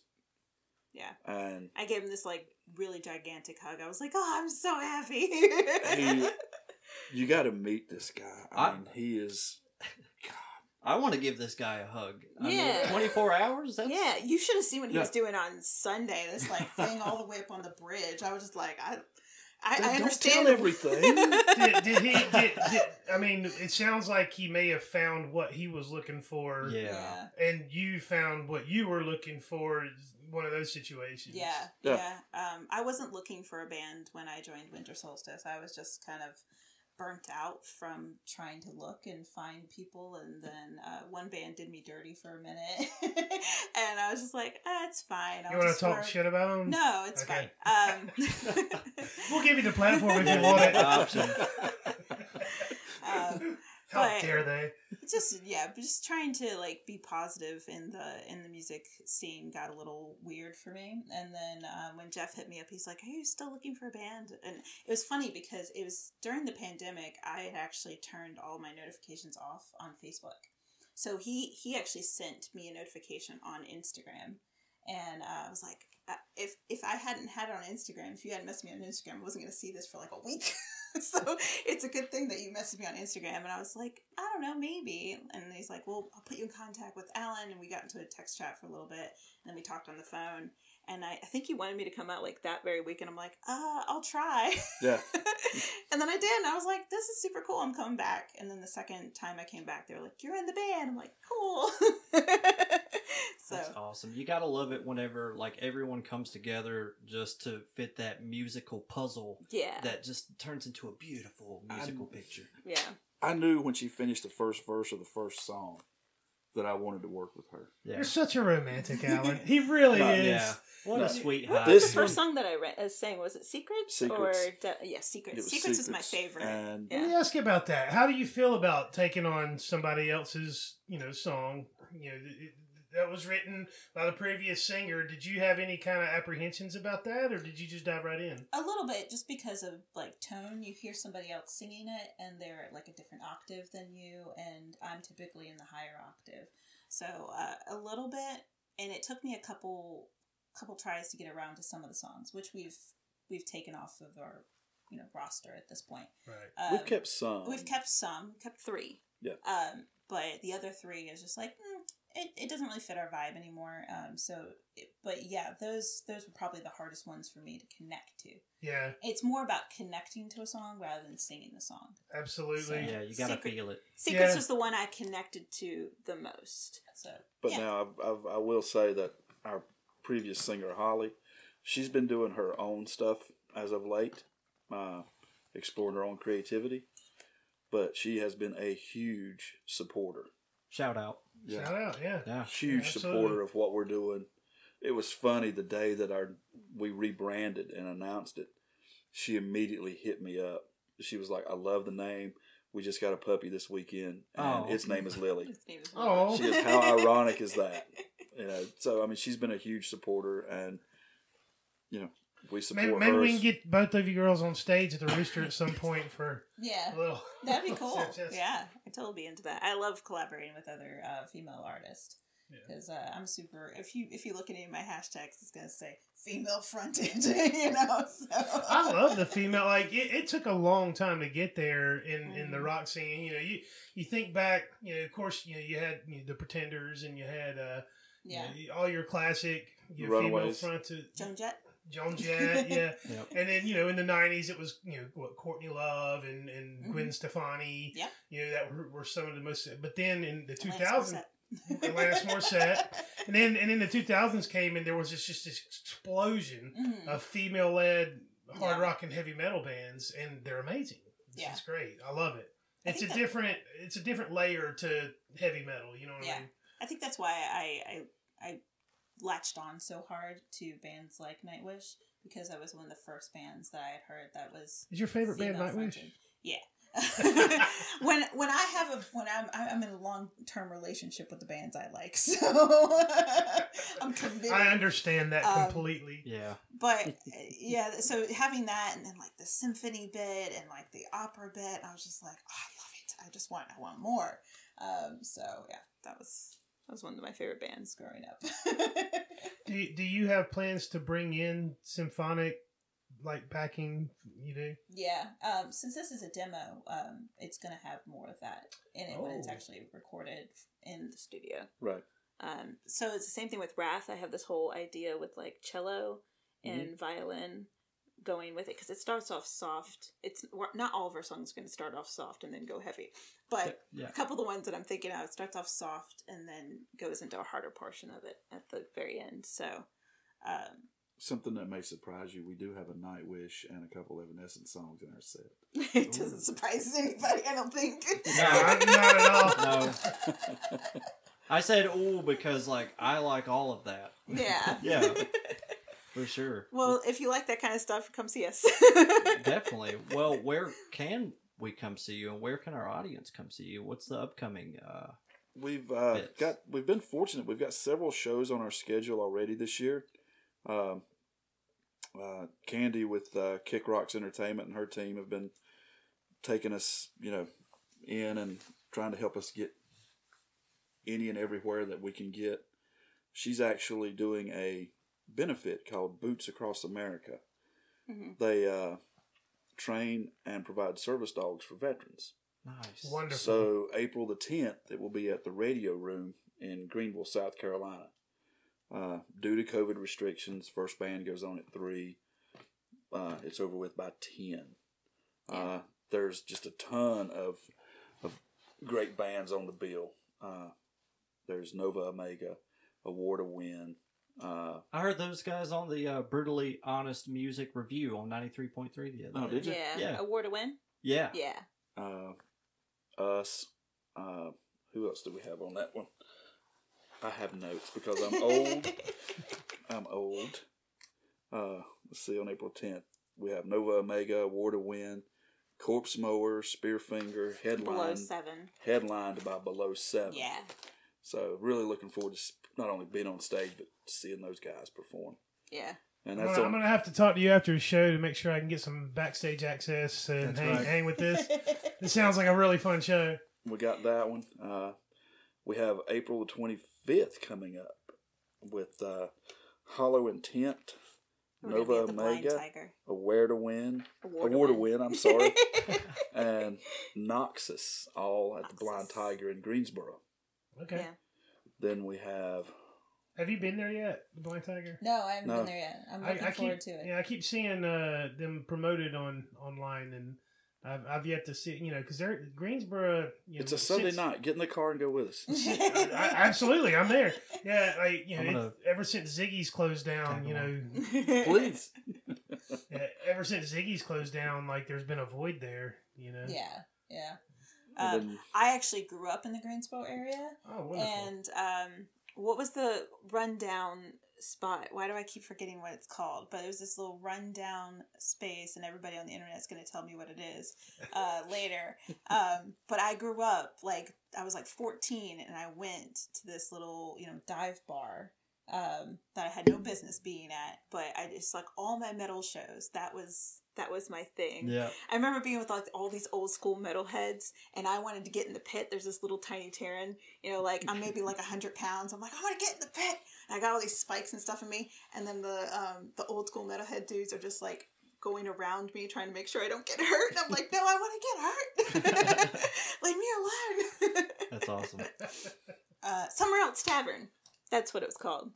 [SPEAKER 3] Yeah.
[SPEAKER 4] And
[SPEAKER 3] I gave him this like really gigantic hug. I was like, "Oh, I'm so happy."
[SPEAKER 4] he, you got to meet this guy. I,
[SPEAKER 2] I-
[SPEAKER 4] mean, he is. God.
[SPEAKER 2] I want to give this guy a hug. I mean,
[SPEAKER 3] Yeah.
[SPEAKER 2] 24 hours? That's,
[SPEAKER 3] yeah, you should have seen what he
[SPEAKER 2] Yeah.
[SPEAKER 3] was doing on Sunday. This like thing all the way up on the bridge. I was just like, I, I,
[SPEAKER 4] Don't
[SPEAKER 3] I
[SPEAKER 4] tell
[SPEAKER 3] understand
[SPEAKER 4] everything.
[SPEAKER 1] Did, did he? Did, did, I mean, it sounds like he may have found what he was looking for,
[SPEAKER 2] Yeah.
[SPEAKER 1] and you found what you were looking for. One of those situations.
[SPEAKER 3] Yeah,
[SPEAKER 4] Yeah.
[SPEAKER 3] yeah. Um, I wasn't looking for a band when I joined Winter Solstice. I was just kind of burnt out from trying to look and find people, and then uh, one band did me dirty for a minute, and I was just like, ah, "It's fine." I'll
[SPEAKER 1] You want to talk
[SPEAKER 3] work."
[SPEAKER 1] shit about him?
[SPEAKER 3] No, it's
[SPEAKER 1] Okay.
[SPEAKER 3] fine. Um,
[SPEAKER 1] We'll give you the platform if you want it.
[SPEAKER 2] Option.
[SPEAKER 3] um,
[SPEAKER 1] How
[SPEAKER 3] but-
[SPEAKER 1] dare they?
[SPEAKER 3] just yeah, just trying to like be positive in the in the music scene got a little weird for me. And then uh, when Jeff hit me up, he's like, "Are you still looking for a band?" And it was funny because it was during the pandemic. I had actually turned all my notifications off on Facebook, so he he actually sent me a notification on Instagram, and uh, I was like. uh, If if I hadn't had it on Instagram, if you hadn't messaged me on Instagram, I wasn't gonna see this for like a week. so it's a good thing that you messaged me on Instagram. And I was like, I don't know, maybe. And he's like, well, I'll put you in contact with Alan. And we got into a text chat for a little bit. And then we talked on the phone. And I, I think he wanted me to come out like that very week. And I'm like, uh, I'll try.
[SPEAKER 4] yeah.
[SPEAKER 3] and then I did. And I was like, this is super cool. I'm coming back. And then the second time I came back, they were like, you're in the band. I'm like, cool. so,
[SPEAKER 2] That's awesome. You gotta love it whenever like everyone comes together just to fit that musical puzzle
[SPEAKER 3] yeah.
[SPEAKER 2] that just turns into a beautiful musical
[SPEAKER 4] I'm-
[SPEAKER 2] picture.
[SPEAKER 3] yeah.
[SPEAKER 4] I knew when she finished the first verse of the first song that I wanted to work with her.
[SPEAKER 2] Yeah.
[SPEAKER 1] You're such a romantic, Alan. He really
[SPEAKER 4] No,
[SPEAKER 1] is.
[SPEAKER 2] Yeah. What
[SPEAKER 4] No.
[SPEAKER 2] a sweetheart.
[SPEAKER 3] What
[SPEAKER 2] high.
[SPEAKER 3] was the first song that I read, uh, sang? Was it Secrets?
[SPEAKER 4] Secrets.
[SPEAKER 3] Or de- yeah,
[SPEAKER 4] It
[SPEAKER 3] Secrets. Secrets, is my favorite.
[SPEAKER 4] And
[SPEAKER 3] Yeah.
[SPEAKER 1] Let me ask you about that. How do you feel about taking on somebody else's, you know, song? You know, th- th- that was written by the previous singer. Did you have any kind of apprehensions about that, or did you just dive right in?
[SPEAKER 3] A little bit, just because of like tone. You hear somebody else singing it, and they're at like a different octave than you, and I'm typically in the higher octave. So uh, a little bit, and it took me a couple couple tries to get around to some of the songs, which we've we've taken off of our you know roster at this point.
[SPEAKER 1] Right.
[SPEAKER 3] Um,
[SPEAKER 4] we've kept some.
[SPEAKER 3] we've kept some, kept three.
[SPEAKER 4] Yeah.
[SPEAKER 3] Um, but the other three is just like mm, it, it doesn't really fit our vibe anymore. Um, so, it, but yeah, those those were probably the hardest ones for me to connect to.
[SPEAKER 1] Yeah,
[SPEAKER 3] It's more about connecting to a song rather than singing the song.
[SPEAKER 1] absolutely.
[SPEAKER 2] Yeah, you gotta
[SPEAKER 3] Secret-
[SPEAKER 2] feel it.
[SPEAKER 3] Secrets
[SPEAKER 1] Yeah.
[SPEAKER 3] was the one I connected to the most. So,
[SPEAKER 4] But
[SPEAKER 3] yeah.
[SPEAKER 4] now I've, I've, I will say that our previous singer Holly, she's been doing her own stuff as of late, uh, exploring her own creativity. But she has been a huge supporter,
[SPEAKER 2] Shout out.
[SPEAKER 1] Shout out, yeah.
[SPEAKER 2] Yeah.
[SPEAKER 4] huge
[SPEAKER 1] Absolutely.
[SPEAKER 4] supporter of what we're doing. It was funny the day that our we rebranded and announced it. She immediately hit me up. She was like, "I love the name. We just got a puppy this weekend, and
[SPEAKER 2] Oh.
[SPEAKER 4] its name is Lily."
[SPEAKER 3] His
[SPEAKER 1] Oh.
[SPEAKER 4] She is, how ironic is that? You know, so I mean, she's been a huge supporter, and you know, we support
[SPEAKER 1] Maybe, maybe we can get both of you girls on stage at the Rooster at some point for
[SPEAKER 3] Yeah.
[SPEAKER 1] a little.
[SPEAKER 3] That'd be cool.
[SPEAKER 1] Yes, yes.
[SPEAKER 3] Yeah, I totally be into that. I love collaborating with other uh, female artists
[SPEAKER 1] Yeah.
[SPEAKER 3] because uh, I'm super. If you if you look at any of my hashtags, it's gonna say female fronted. you know, so
[SPEAKER 1] I love the female. Like it, it took a long time to get there in in the
[SPEAKER 3] Mhm.
[SPEAKER 1] rock scene. You know, you you think back. You know, of course, you know you had you know, the Pretenders and you had uh, you
[SPEAKER 3] Yeah,
[SPEAKER 1] know, all your classic you know, female
[SPEAKER 4] Runaways.
[SPEAKER 1] fronted
[SPEAKER 3] Joan Jett.
[SPEAKER 1] Joan Jett, yeah.
[SPEAKER 2] Yep.
[SPEAKER 1] And then you know in the '90s it was you know what Courtney Love and and
[SPEAKER 3] Mhm.
[SPEAKER 1] Gwen Stefani.
[SPEAKER 3] Yeah.
[SPEAKER 1] You know that were, were some of the most. But then in the
[SPEAKER 3] Alanis
[SPEAKER 1] 2000s,
[SPEAKER 3] Morissette.
[SPEAKER 1] Alanis Morissette. and then and then the 2000s came and there was this just this explosion
[SPEAKER 3] Mhm.
[SPEAKER 1] of female led hard
[SPEAKER 3] Yeah.
[SPEAKER 1] rock and heavy metal bands, and they're amazing. It's
[SPEAKER 3] Yeah.
[SPEAKER 1] just great. I love it.
[SPEAKER 3] I
[SPEAKER 1] It's a
[SPEAKER 3] that-
[SPEAKER 1] different it's a different layer to heavy metal. You know what
[SPEAKER 3] Yeah.
[SPEAKER 1] I mean?
[SPEAKER 3] I think that's why I, I I latched on so hard to bands like Nightwish because that was one of the first bands that I had heard that was
[SPEAKER 1] Is your favorite band Nightwish?
[SPEAKER 3] fronted. Yeah. when when I have a when I'm I'm in a long term relationship with the bands I like, so I'm committed.
[SPEAKER 1] I understand that
[SPEAKER 3] Um,
[SPEAKER 1] completely.
[SPEAKER 2] Yeah.
[SPEAKER 3] but yeah, so having that and then like the symphony bit and like the opera bit, I was just like, oh, I love it. I just want I want more. Um, so yeah, that was that was one of my favorite bands growing up.
[SPEAKER 1] Do you, do you have plans to bring in symphonic like backing? You do.
[SPEAKER 3] yeah, um, since this is a demo, um, it's gonna have more of that in it when it's
[SPEAKER 1] Oh.
[SPEAKER 3] actually recorded in the studio.
[SPEAKER 4] right.
[SPEAKER 5] Um, so it's the same thing with Wrath. I have this whole idea with like cello and violin going with it because it starts off soft. It's not all of our songs going to start off soft and then go heavy, but
[SPEAKER 2] Yeah.
[SPEAKER 5] a couple of the ones that I'm thinking of starts off soft and then goes into a harder portion of it at the very end. So um,
[SPEAKER 4] Something that may surprise you, we do have a Nightwish and a couple of Evanescence songs in our set.
[SPEAKER 5] it doesn't surprise anybody. I don't think.
[SPEAKER 1] No, I- not at all.
[SPEAKER 2] No. I said ooh because like I like all of that.
[SPEAKER 5] yeah.
[SPEAKER 2] Yeah. For sure.
[SPEAKER 5] Well, if you like that kind of stuff, come see us.
[SPEAKER 2] Definitely. Well, where can we come see you and where can our audience come see you? What's the upcoming uh
[SPEAKER 4] We've uh,
[SPEAKER 2] Bits.
[SPEAKER 4] got we've been fortunate. We've got several shows on our schedule already this year. Um, uh, Candy with uh, Kick Rocks Entertainment and her team have been taking us, you know, in and trying to help us get any and everywhere that we can get. She's actually doing a benefit called Boots Across America.
[SPEAKER 5] Mhm.
[SPEAKER 4] They uh, train and provide service dogs for veterans.
[SPEAKER 2] nice.
[SPEAKER 1] Wonderful.
[SPEAKER 4] So April the tenth, it will be at the Radio Room in Greenville, South Carolina. Uh, due to COVID restrictions, first band goes on at three. Uh, it's over with by ten. Uh, there's just a ton of of great bands on the bill. Uh, there's Nova Omega, Award War to Win. Uh,
[SPEAKER 2] I heard those guys on the uh, brutally honest music review on 93.3 the other
[SPEAKER 4] Oh,
[SPEAKER 2] day.
[SPEAKER 4] did you?
[SPEAKER 5] yeah.
[SPEAKER 2] Yeah.
[SPEAKER 5] Award to win.
[SPEAKER 2] Yeah.
[SPEAKER 5] Yeah.
[SPEAKER 4] uh, us. Uh, who else do we have on that one? I have notes because I'm old. I'm old. Uh, let's see. On April 10th, we have Nova Omega, War to Win, Corpse Mower, Spearfinger,
[SPEAKER 5] Below
[SPEAKER 4] headlined
[SPEAKER 5] seven.
[SPEAKER 4] headlined by Below Seven.
[SPEAKER 5] Yeah.
[SPEAKER 4] So really looking forward to not only being on stage but seeing those guys perform.
[SPEAKER 5] Yeah.
[SPEAKER 4] And
[SPEAKER 1] I'm
[SPEAKER 4] that's
[SPEAKER 1] gonna. I'm gonna have to talk to you after the show to make sure I can get some backstage access and hang,
[SPEAKER 2] right.
[SPEAKER 1] hang with this. This sounds like a really fun show.
[SPEAKER 4] We got that one. Uh, we have April the 25th coming up with uh, Hollow Intent,
[SPEAKER 5] We're
[SPEAKER 4] Nova
[SPEAKER 5] the
[SPEAKER 4] Omega,
[SPEAKER 5] Tiger.
[SPEAKER 4] Aware to Win,
[SPEAKER 5] Award,
[SPEAKER 4] Award to Win, I'm sorry, and Noxus, all at the Blind Tiger in Greensboro.
[SPEAKER 1] Okay.
[SPEAKER 5] Yeah.
[SPEAKER 4] Then we have,
[SPEAKER 1] Have you been there yet, the Blind Tiger?
[SPEAKER 3] no, I haven't
[SPEAKER 4] No.
[SPEAKER 3] been there yet. I'm looking
[SPEAKER 1] I
[SPEAKER 3] forward
[SPEAKER 1] keep,
[SPEAKER 3] to it.
[SPEAKER 1] Yeah, I keep seeing uh, them promoted on online, and I've, I've yet to see. You know, because they're Greensboro. You know,
[SPEAKER 4] it's a Sunday
[SPEAKER 1] since-
[SPEAKER 4] night. Get in the car and go with us.
[SPEAKER 1] I, I- absolutely, I'm there. Yeah, like you know,
[SPEAKER 2] gonna-
[SPEAKER 1] it- ever since Ziggy's closed down, you know.
[SPEAKER 4] Please.
[SPEAKER 1] yeah, ever since Ziggy's closed down, like there's been a void there. You know.
[SPEAKER 3] yeah, yeah. Um,
[SPEAKER 4] then
[SPEAKER 3] I actually grew up in the Greensboro area,
[SPEAKER 1] Oh, wonderful.
[SPEAKER 3] and um,
[SPEAKER 5] what was the rundown spot?
[SPEAKER 3] why do I keep forgetting what it's called? But there's this little rundown space, and everybody on the internet's going to tell me what it is uh, later. Um, but I grew up like I was like 14, and I went to this little you know dive bar um, that I had no business being at. But I just like all my metal shows. That was
[SPEAKER 5] That was my thing.
[SPEAKER 2] Yeah.
[SPEAKER 5] I remember being with like all these old school metal heads, and I wanted to get in the pit. There's this little tiny Taryn, you know, like
[SPEAKER 3] I'm maybe like hundred pounds. I'm like, I want to get in the pit. And I got all these spikes and stuff in me. And then the um, the old school metalhead dudes are just like going around me trying to make sure I don't get hurt. And I'm like, no, I want to get hurt. Leave me alone.
[SPEAKER 2] That's awesome.
[SPEAKER 3] uh, somewhere else tavern.
[SPEAKER 5] That's what it was called.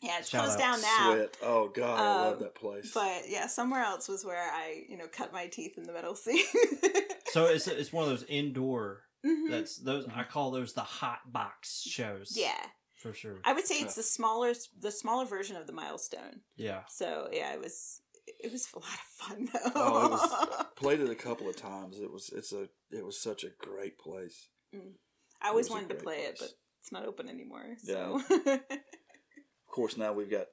[SPEAKER 3] Yeah, it's
[SPEAKER 2] Shout
[SPEAKER 3] closed down now.
[SPEAKER 4] Sweat. Oh God, I love
[SPEAKER 5] Um,
[SPEAKER 4] that place.
[SPEAKER 3] But yeah, somewhere else was where I, you know, cut my teeth in the metal scene.
[SPEAKER 2] So it's it's one of those indoor.
[SPEAKER 3] Mhm.
[SPEAKER 2] That's those I call those the hot box shows.
[SPEAKER 5] Yeah,
[SPEAKER 2] for sure.
[SPEAKER 5] I would say it's the smaller, the smaller version of the milestone.
[SPEAKER 2] Yeah.
[SPEAKER 5] So yeah, it was, it was a lot of fun though.
[SPEAKER 4] Oh, it was- Played it a couple of times. It was it's a it was such a great place.
[SPEAKER 5] I always
[SPEAKER 4] it was a
[SPEAKER 5] wanted to
[SPEAKER 4] great
[SPEAKER 5] play it, but it's not open anymore. So
[SPEAKER 4] Of course, now we've got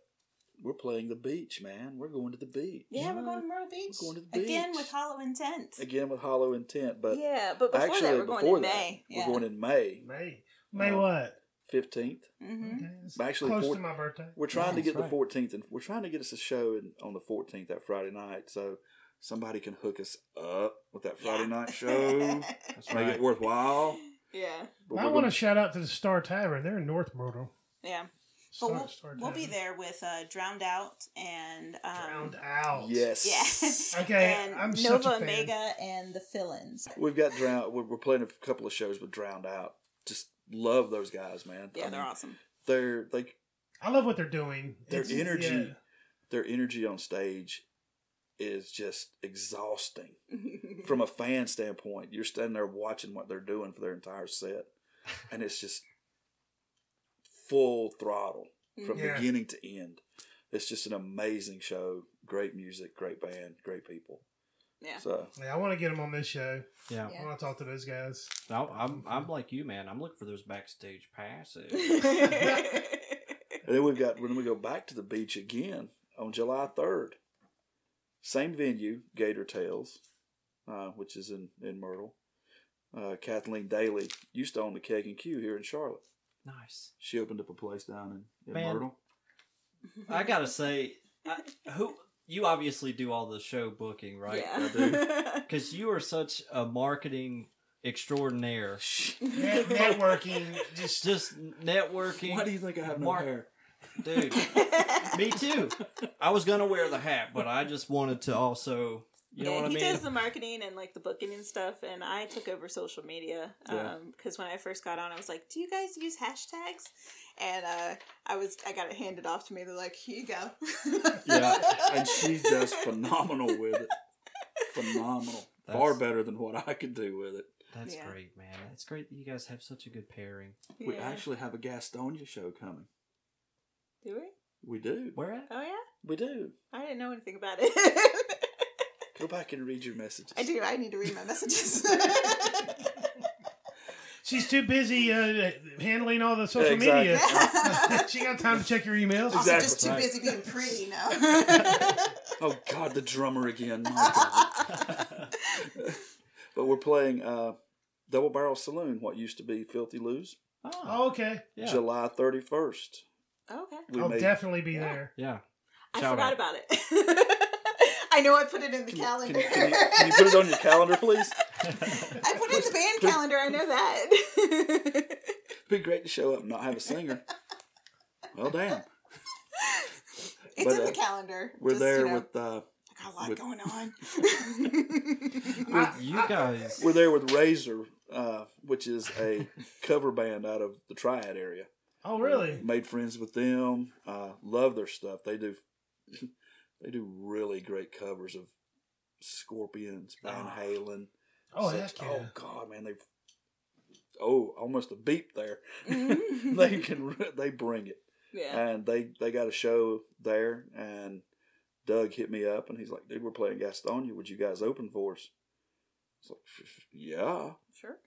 [SPEAKER 4] we're playing the beach, man. We're going to the beach
[SPEAKER 3] yeah, we're going to Myrtle Beach.
[SPEAKER 4] We're going to the beach Again
[SPEAKER 3] with Hollow Intent.
[SPEAKER 4] again with Hollow Intent, but
[SPEAKER 5] yeah, but before
[SPEAKER 4] actually
[SPEAKER 5] that, we're going
[SPEAKER 4] before
[SPEAKER 5] in
[SPEAKER 4] that,
[SPEAKER 5] May.
[SPEAKER 3] Yeah.
[SPEAKER 4] we're going in May
[SPEAKER 1] May. May
[SPEAKER 4] Uh,
[SPEAKER 1] what?
[SPEAKER 4] fifteenth.
[SPEAKER 3] Mm-hmm.
[SPEAKER 1] Okay,
[SPEAKER 4] Actually,
[SPEAKER 1] close
[SPEAKER 4] four-
[SPEAKER 1] to my birthday.
[SPEAKER 4] We're trying to get
[SPEAKER 2] right.
[SPEAKER 4] the fourteenth, and we're trying to get us a show in, on the fourteenth that Friday night, so somebody can hook us up with that Friday night show,
[SPEAKER 2] That's
[SPEAKER 4] make
[SPEAKER 2] right.
[SPEAKER 4] it worthwhile.
[SPEAKER 5] Yeah,
[SPEAKER 4] But
[SPEAKER 1] I want
[SPEAKER 4] gonna-
[SPEAKER 1] to shout out to the Star Tavern. They're in North Myrtle.
[SPEAKER 5] yeah.
[SPEAKER 3] But we'll,
[SPEAKER 1] Star
[SPEAKER 3] we'll be there with uh, Drowned Out and um,
[SPEAKER 1] Drowned out.
[SPEAKER 4] Yes.
[SPEAKER 3] Yeah.
[SPEAKER 1] Okay,
[SPEAKER 3] and
[SPEAKER 1] I'm such
[SPEAKER 3] Nova
[SPEAKER 1] a fan.
[SPEAKER 3] Omega and the Fill-ins.
[SPEAKER 4] We've got drowned. We're, we're playing a couple of shows with Drowned Out. Just love those guys, man.
[SPEAKER 5] Yeah,
[SPEAKER 4] I
[SPEAKER 5] they're
[SPEAKER 4] mean,
[SPEAKER 5] awesome.
[SPEAKER 4] They're like.
[SPEAKER 1] I love what they're doing.
[SPEAKER 4] Their
[SPEAKER 1] It's-
[SPEAKER 4] energy-
[SPEAKER 1] yeah.
[SPEAKER 4] their energy on stage is just exhausting from a fan standpoint. You're standing there watching what they're doing for their entire set, and it's just full throttle from
[SPEAKER 1] Yeah.
[SPEAKER 4] beginning to end. It's just an amazing show. Great music, great band, great people.
[SPEAKER 5] Yeah.
[SPEAKER 4] So
[SPEAKER 1] Yeah, I want to get them on this show.
[SPEAKER 2] Yeah.
[SPEAKER 1] I want to talk to those guys.
[SPEAKER 2] No, I'm I'm like you, man. I'm looking for those backstage passes.
[SPEAKER 4] And then we've got when we go back to the beach again on July third. Same venue, Gator Tales, uh, which is in, in Myrtle. Uh, Kathleen Daly used to own the Keg and Q here in Charlotte.
[SPEAKER 2] Nice.
[SPEAKER 4] She opened up a place down in, in
[SPEAKER 2] Man.
[SPEAKER 4] Myrtle.
[SPEAKER 2] I gotta say, I, who you obviously do all the show booking, right?
[SPEAKER 5] Yeah.
[SPEAKER 2] Because you are such a marketing extraordinaire.
[SPEAKER 1] Net- networking, just
[SPEAKER 2] Just networking,
[SPEAKER 4] Why do you think I have no
[SPEAKER 2] Mark-
[SPEAKER 4] hair?
[SPEAKER 2] dude. Me too. I was gonna wear the hat, but I just wanted to also, you know
[SPEAKER 5] yeah,
[SPEAKER 2] what I
[SPEAKER 5] he
[SPEAKER 2] mean?
[SPEAKER 5] does the marketing and like the booking and stuff, and I took over social media
[SPEAKER 4] Yeah.
[SPEAKER 5] because when I first got on, I was like, "Do you guys use hashtags?" And uh, I was I got it handed off to me. They're like, "Here you go."
[SPEAKER 4] Yeah, and she's just phenomenal with it. Phenomenal. Far better than what I could do with it.
[SPEAKER 2] That's
[SPEAKER 5] Yeah.
[SPEAKER 2] great, man. It's great that you guys have such a good pairing.
[SPEAKER 4] We actually have a Gastonia show coming.
[SPEAKER 5] do we?
[SPEAKER 4] We do.
[SPEAKER 2] Where at?
[SPEAKER 5] Oh yeah,
[SPEAKER 4] We do.
[SPEAKER 5] I didn't know anything about it.
[SPEAKER 4] Go back and read your messages.
[SPEAKER 3] I do. I need to read my messages.
[SPEAKER 1] she's too busy uh, handling all the social
[SPEAKER 4] Exactly.
[SPEAKER 1] media. she got time to check your emails.
[SPEAKER 3] also,
[SPEAKER 4] Exactly.
[SPEAKER 3] just too
[SPEAKER 2] Right.
[SPEAKER 3] busy being pretty now.
[SPEAKER 4] Oh God, the drummer again. My God. but we're playing uh, Double Barrel Saloon, what used to be Filthy Lou's,
[SPEAKER 2] Oh,
[SPEAKER 1] Oh, okay.
[SPEAKER 2] yeah.
[SPEAKER 4] July thirty first.
[SPEAKER 5] okay,
[SPEAKER 4] We
[SPEAKER 1] I'll
[SPEAKER 4] made
[SPEAKER 1] definitely be
[SPEAKER 5] Yeah.
[SPEAKER 1] there.
[SPEAKER 2] Yeah.
[SPEAKER 5] I
[SPEAKER 2] Shout
[SPEAKER 5] forgot
[SPEAKER 2] out.
[SPEAKER 5] about it.
[SPEAKER 3] I know I put it in the
[SPEAKER 4] Can,
[SPEAKER 3] calendar.
[SPEAKER 4] can, can you, can you put it on your calendar, please?
[SPEAKER 3] I put it in the band calendar. I know that.
[SPEAKER 4] It'd be great to show up and not have a singer. Well, damn.
[SPEAKER 3] It's
[SPEAKER 4] But,
[SPEAKER 3] in
[SPEAKER 4] uh,
[SPEAKER 3] the calendar.
[SPEAKER 4] We're
[SPEAKER 3] Just,
[SPEAKER 4] there
[SPEAKER 3] you know,
[SPEAKER 4] with uh,
[SPEAKER 3] I got a lot
[SPEAKER 4] with-
[SPEAKER 3] going on.
[SPEAKER 2] With you guys.
[SPEAKER 4] we're there with Razor, uh, which is a cover band out of the Triad area.
[SPEAKER 1] Oh, really?
[SPEAKER 4] Made friends with them. Uh, love their stuff. They do. They do really great covers of Scorpions, Van
[SPEAKER 2] Ah.
[SPEAKER 4] Halen.
[SPEAKER 1] Oh,
[SPEAKER 4] such-
[SPEAKER 1] heck yeah.
[SPEAKER 4] oh God, man, they've oh almost a beep there.
[SPEAKER 5] Mm-hmm.
[SPEAKER 4] they can they bring it,
[SPEAKER 5] yeah.
[SPEAKER 4] and they they got a show there, and Doug hit me up, and he's like, "Dude, we're playing Gastonia. Would you guys open for us?" So yeah,
[SPEAKER 5] Sure.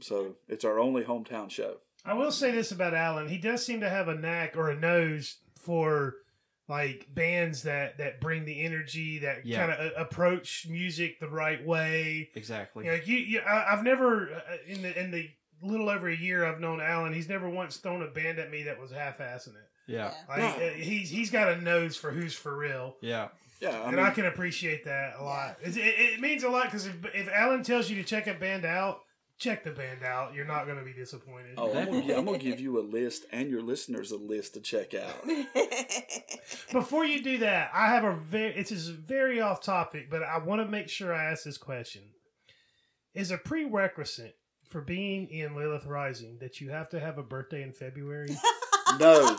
[SPEAKER 4] so it's our only hometown show.
[SPEAKER 1] I will say this about Alan. He does seem to have a knack or a nose for like bands that that bring the energy that
[SPEAKER 2] Yeah.
[SPEAKER 1] kind of approach music the right way.
[SPEAKER 2] Exactly.
[SPEAKER 1] You know, you, you I, I've never uh, in the in the little over a year I've known Alan. He's never once thrown a band at me that was half-assing it.
[SPEAKER 2] Yeah.
[SPEAKER 1] Like
[SPEAKER 4] No.
[SPEAKER 1] uh, he's he's got a nose for who's for real.
[SPEAKER 2] Yeah.
[SPEAKER 4] Yeah, I
[SPEAKER 1] and
[SPEAKER 4] mean,
[SPEAKER 1] I can appreciate that a lot. It, it, it means a lot because if, if Alan tells you to check a band out, check the band out. You're not going to be disappointed.
[SPEAKER 4] oh, I'm gonna, I'm gonna give you a list and your listeners a list to check out.
[SPEAKER 1] Before you do that, I have a very it's is very off topic, but I want to make sure I ask this question. Is a prerequisite for being in Lilith Rising that you have to have a birthday in February?
[SPEAKER 4] No,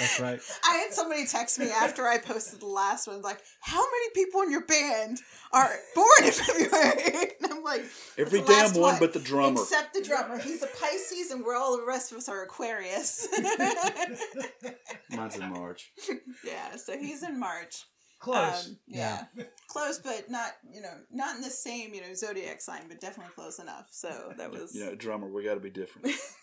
[SPEAKER 2] That's right.
[SPEAKER 3] I had somebody text me after I posted the last one, like, "How many people in your band are born in February?" And I'm like,
[SPEAKER 4] every damn
[SPEAKER 3] last
[SPEAKER 4] one but the drummer.
[SPEAKER 3] except the drummer. He's a Pisces, and we're all the rest of us are Aquarius."
[SPEAKER 4] Mine's in March.
[SPEAKER 3] yeah, so he's in March.
[SPEAKER 1] Close.
[SPEAKER 3] Um, yeah. close, but not you know not in the same you know zodiac sign, but definitely close enough. So that was.
[SPEAKER 4] You know, drummer, we got to be different.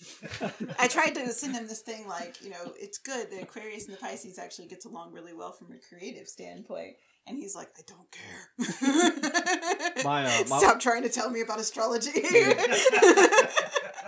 [SPEAKER 3] I tried to send him this thing like, you know, it's good. The Aquarius and the Pisces actually gets along really well from a creative standpoint. And he's like, I don't care.
[SPEAKER 2] My, uh, my-
[SPEAKER 3] Stop trying to tell me about astrology.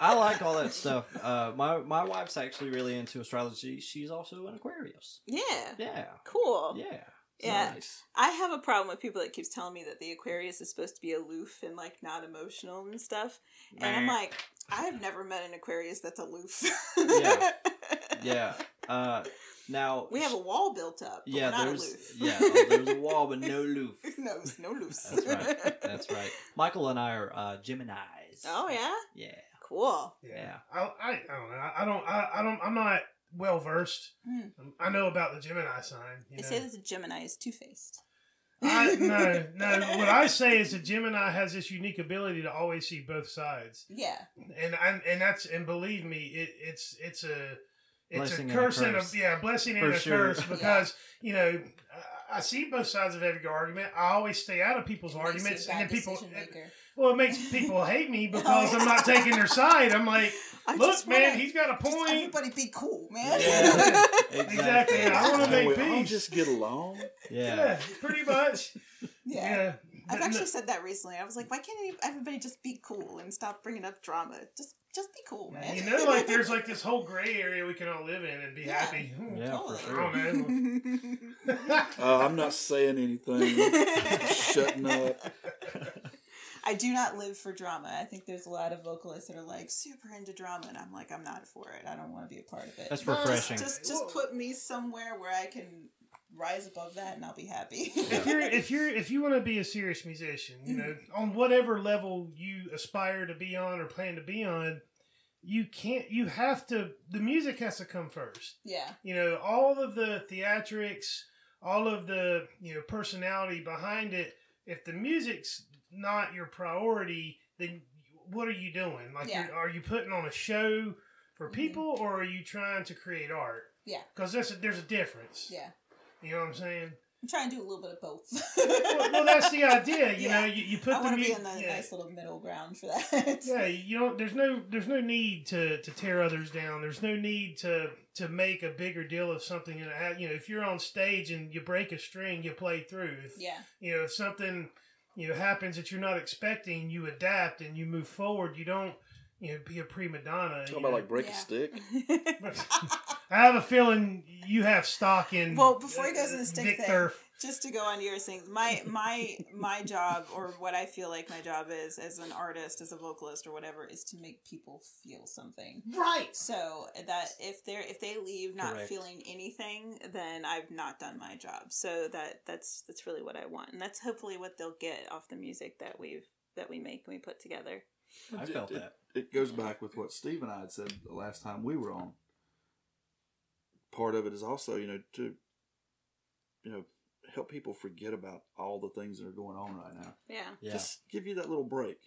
[SPEAKER 2] I like all that stuff. Uh, my my wife's actually really into astrology. She's also an Aquarius.
[SPEAKER 5] Yeah.
[SPEAKER 2] Yeah.
[SPEAKER 5] Cool.
[SPEAKER 2] Yeah.
[SPEAKER 5] Yeah.
[SPEAKER 4] Nice.
[SPEAKER 5] I have a problem with people that keeps telling me that the Aquarius is supposed to be aloof and like not emotional and stuff. And I'm like, I've never met an Aquarius that's aloof.
[SPEAKER 2] Yeah. yeah. Uh, now
[SPEAKER 3] we have a wall built up. But
[SPEAKER 2] yeah. There's
[SPEAKER 3] aloof.
[SPEAKER 2] yeah. oh, there's a wall, but no loof.
[SPEAKER 3] no, no loose.
[SPEAKER 2] That's right. That's right. Michael and I are uh, Gemini's.
[SPEAKER 5] oh yeah.
[SPEAKER 2] Yeah.
[SPEAKER 5] Cool.
[SPEAKER 2] Yeah.
[SPEAKER 1] I, I, I don't know. I, I don't. I, I don't. I'm not well versed.
[SPEAKER 3] Hmm.
[SPEAKER 1] I know about the Gemini sign. You
[SPEAKER 3] They
[SPEAKER 1] know.
[SPEAKER 3] say that the Gemini is two faced.
[SPEAKER 1] I, no, no. What I say is that Gemini has this unique ability to always see both sides,
[SPEAKER 3] Yeah.
[SPEAKER 1] and and, and that's and believe me, it, it's it's a it's
[SPEAKER 2] Blessing
[SPEAKER 1] a
[SPEAKER 2] and a
[SPEAKER 1] curse and a, yeah, blessing
[SPEAKER 2] For
[SPEAKER 1] and a
[SPEAKER 2] sure.
[SPEAKER 1] curse because you know I, I see both sides of every argument. I always stay out of people's arguments, and then people. Well, it makes people hate me because I'm not taking their side. I'm like,
[SPEAKER 3] I
[SPEAKER 1] look,
[SPEAKER 3] just
[SPEAKER 1] man,
[SPEAKER 3] wanna-
[SPEAKER 1] he's got a
[SPEAKER 3] Just
[SPEAKER 1] point.
[SPEAKER 3] everybody be cool, man.
[SPEAKER 2] Yeah.
[SPEAKER 1] Exactly. I want to
[SPEAKER 4] Can we
[SPEAKER 1] make
[SPEAKER 4] all
[SPEAKER 1] peace.
[SPEAKER 4] just get along?
[SPEAKER 2] Yeah.
[SPEAKER 1] yeah, pretty much.
[SPEAKER 3] yeah.
[SPEAKER 1] Yeah.
[SPEAKER 3] I've
[SPEAKER 1] No-
[SPEAKER 3] actually said that recently. I was like, why can't everybody just be cool and stop bringing up drama? Just just be cool, man.
[SPEAKER 1] You know, like there's like this whole gray area we can all live in and be
[SPEAKER 3] Yeah.
[SPEAKER 1] happy.
[SPEAKER 2] Yeah, for sure.
[SPEAKER 1] Oh, man.
[SPEAKER 4] Uh, I'm not saying anything. Shutting up.
[SPEAKER 3] I do not live for drama. I think there's a lot of vocalists that are like super into drama, and I'm like, I'm not for it. I don't want to be a part of it.
[SPEAKER 2] That's
[SPEAKER 3] Just-
[SPEAKER 2] refreshing.
[SPEAKER 3] Just, just, put me somewhere where I can rise above that, and I'll be happy.
[SPEAKER 1] if you're if you're if you want to be a serious musician, you know, mm-hmm. on whatever level you aspire to be on or plan to be on, you can't. You have to. The music has to come first.
[SPEAKER 3] yeah,
[SPEAKER 1] You know, all of the theatrics, all of the you know personality behind it. If the music's not your priority, then what are you doing? Like,
[SPEAKER 3] Yeah.
[SPEAKER 1] you're, you putting on a show for
[SPEAKER 3] Mhm.
[SPEAKER 1] people, or are you trying to create art?
[SPEAKER 3] Yeah.
[SPEAKER 1] because there's a, there's a difference.
[SPEAKER 3] yeah.
[SPEAKER 1] You know what I'm saying?
[SPEAKER 3] I'm trying to do a little bit of both.
[SPEAKER 1] well, well, that's the idea. You
[SPEAKER 3] Yeah.
[SPEAKER 1] know, you, you put
[SPEAKER 3] I
[SPEAKER 1] the
[SPEAKER 3] want to be in the
[SPEAKER 1] yeah.
[SPEAKER 3] nice little middle ground for that.
[SPEAKER 1] Yeah, you don't. There's no. There's no need to to tear others down. There's no need to to make a bigger deal of something. And you know, if you're on stage and you break a string, you play through. If
[SPEAKER 3] yeah.
[SPEAKER 1] you know if something you know happens that you're not expecting, you adapt and you move forward. You don't you know be a prima donna.
[SPEAKER 4] Talking about
[SPEAKER 1] know.
[SPEAKER 4] like break
[SPEAKER 3] Yeah.
[SPEAKER 4] a stick.
[SPEAKER 1] I have a feeling you have stock in.
[SPEAKER 3] Well, before he goes in the
[SPEAKER 1] uh,
[SPEAKER 3] stick
[SPEAKER 1] Vic
[SPEAKER 3] thing,
[SPEAKER 1] Thurf.
[SPEAKER 3] Just to go on to your things, my my my job or what I feel like my job is as an artist, as a vocalist or whatever, is to make people feel something.
[SPEAKER 1] Right.
[SPEAKER 3] So that if they're if they leave not
[SPEAKER 2] Correct.
[SPEAKER 3] feeling anything, then I've not done my job. So that that's that's really what I want, and that's hopefully what they'll get off the music that we've that we make and we put together.
[SPEAKER 2] I felt
[SPEAKER 4] it,
[SPEAKER 2] that.
[SPEAKER 4] It goes back with what Steve and I had said the last time we were on. Part of it is also, you know, to you know, help people forget about all the things that are going on right now.
[SPEAKER 5] Yeah.
[SPEAKER 2] Yeah.
[SPEAKER 4] Just give you that little break.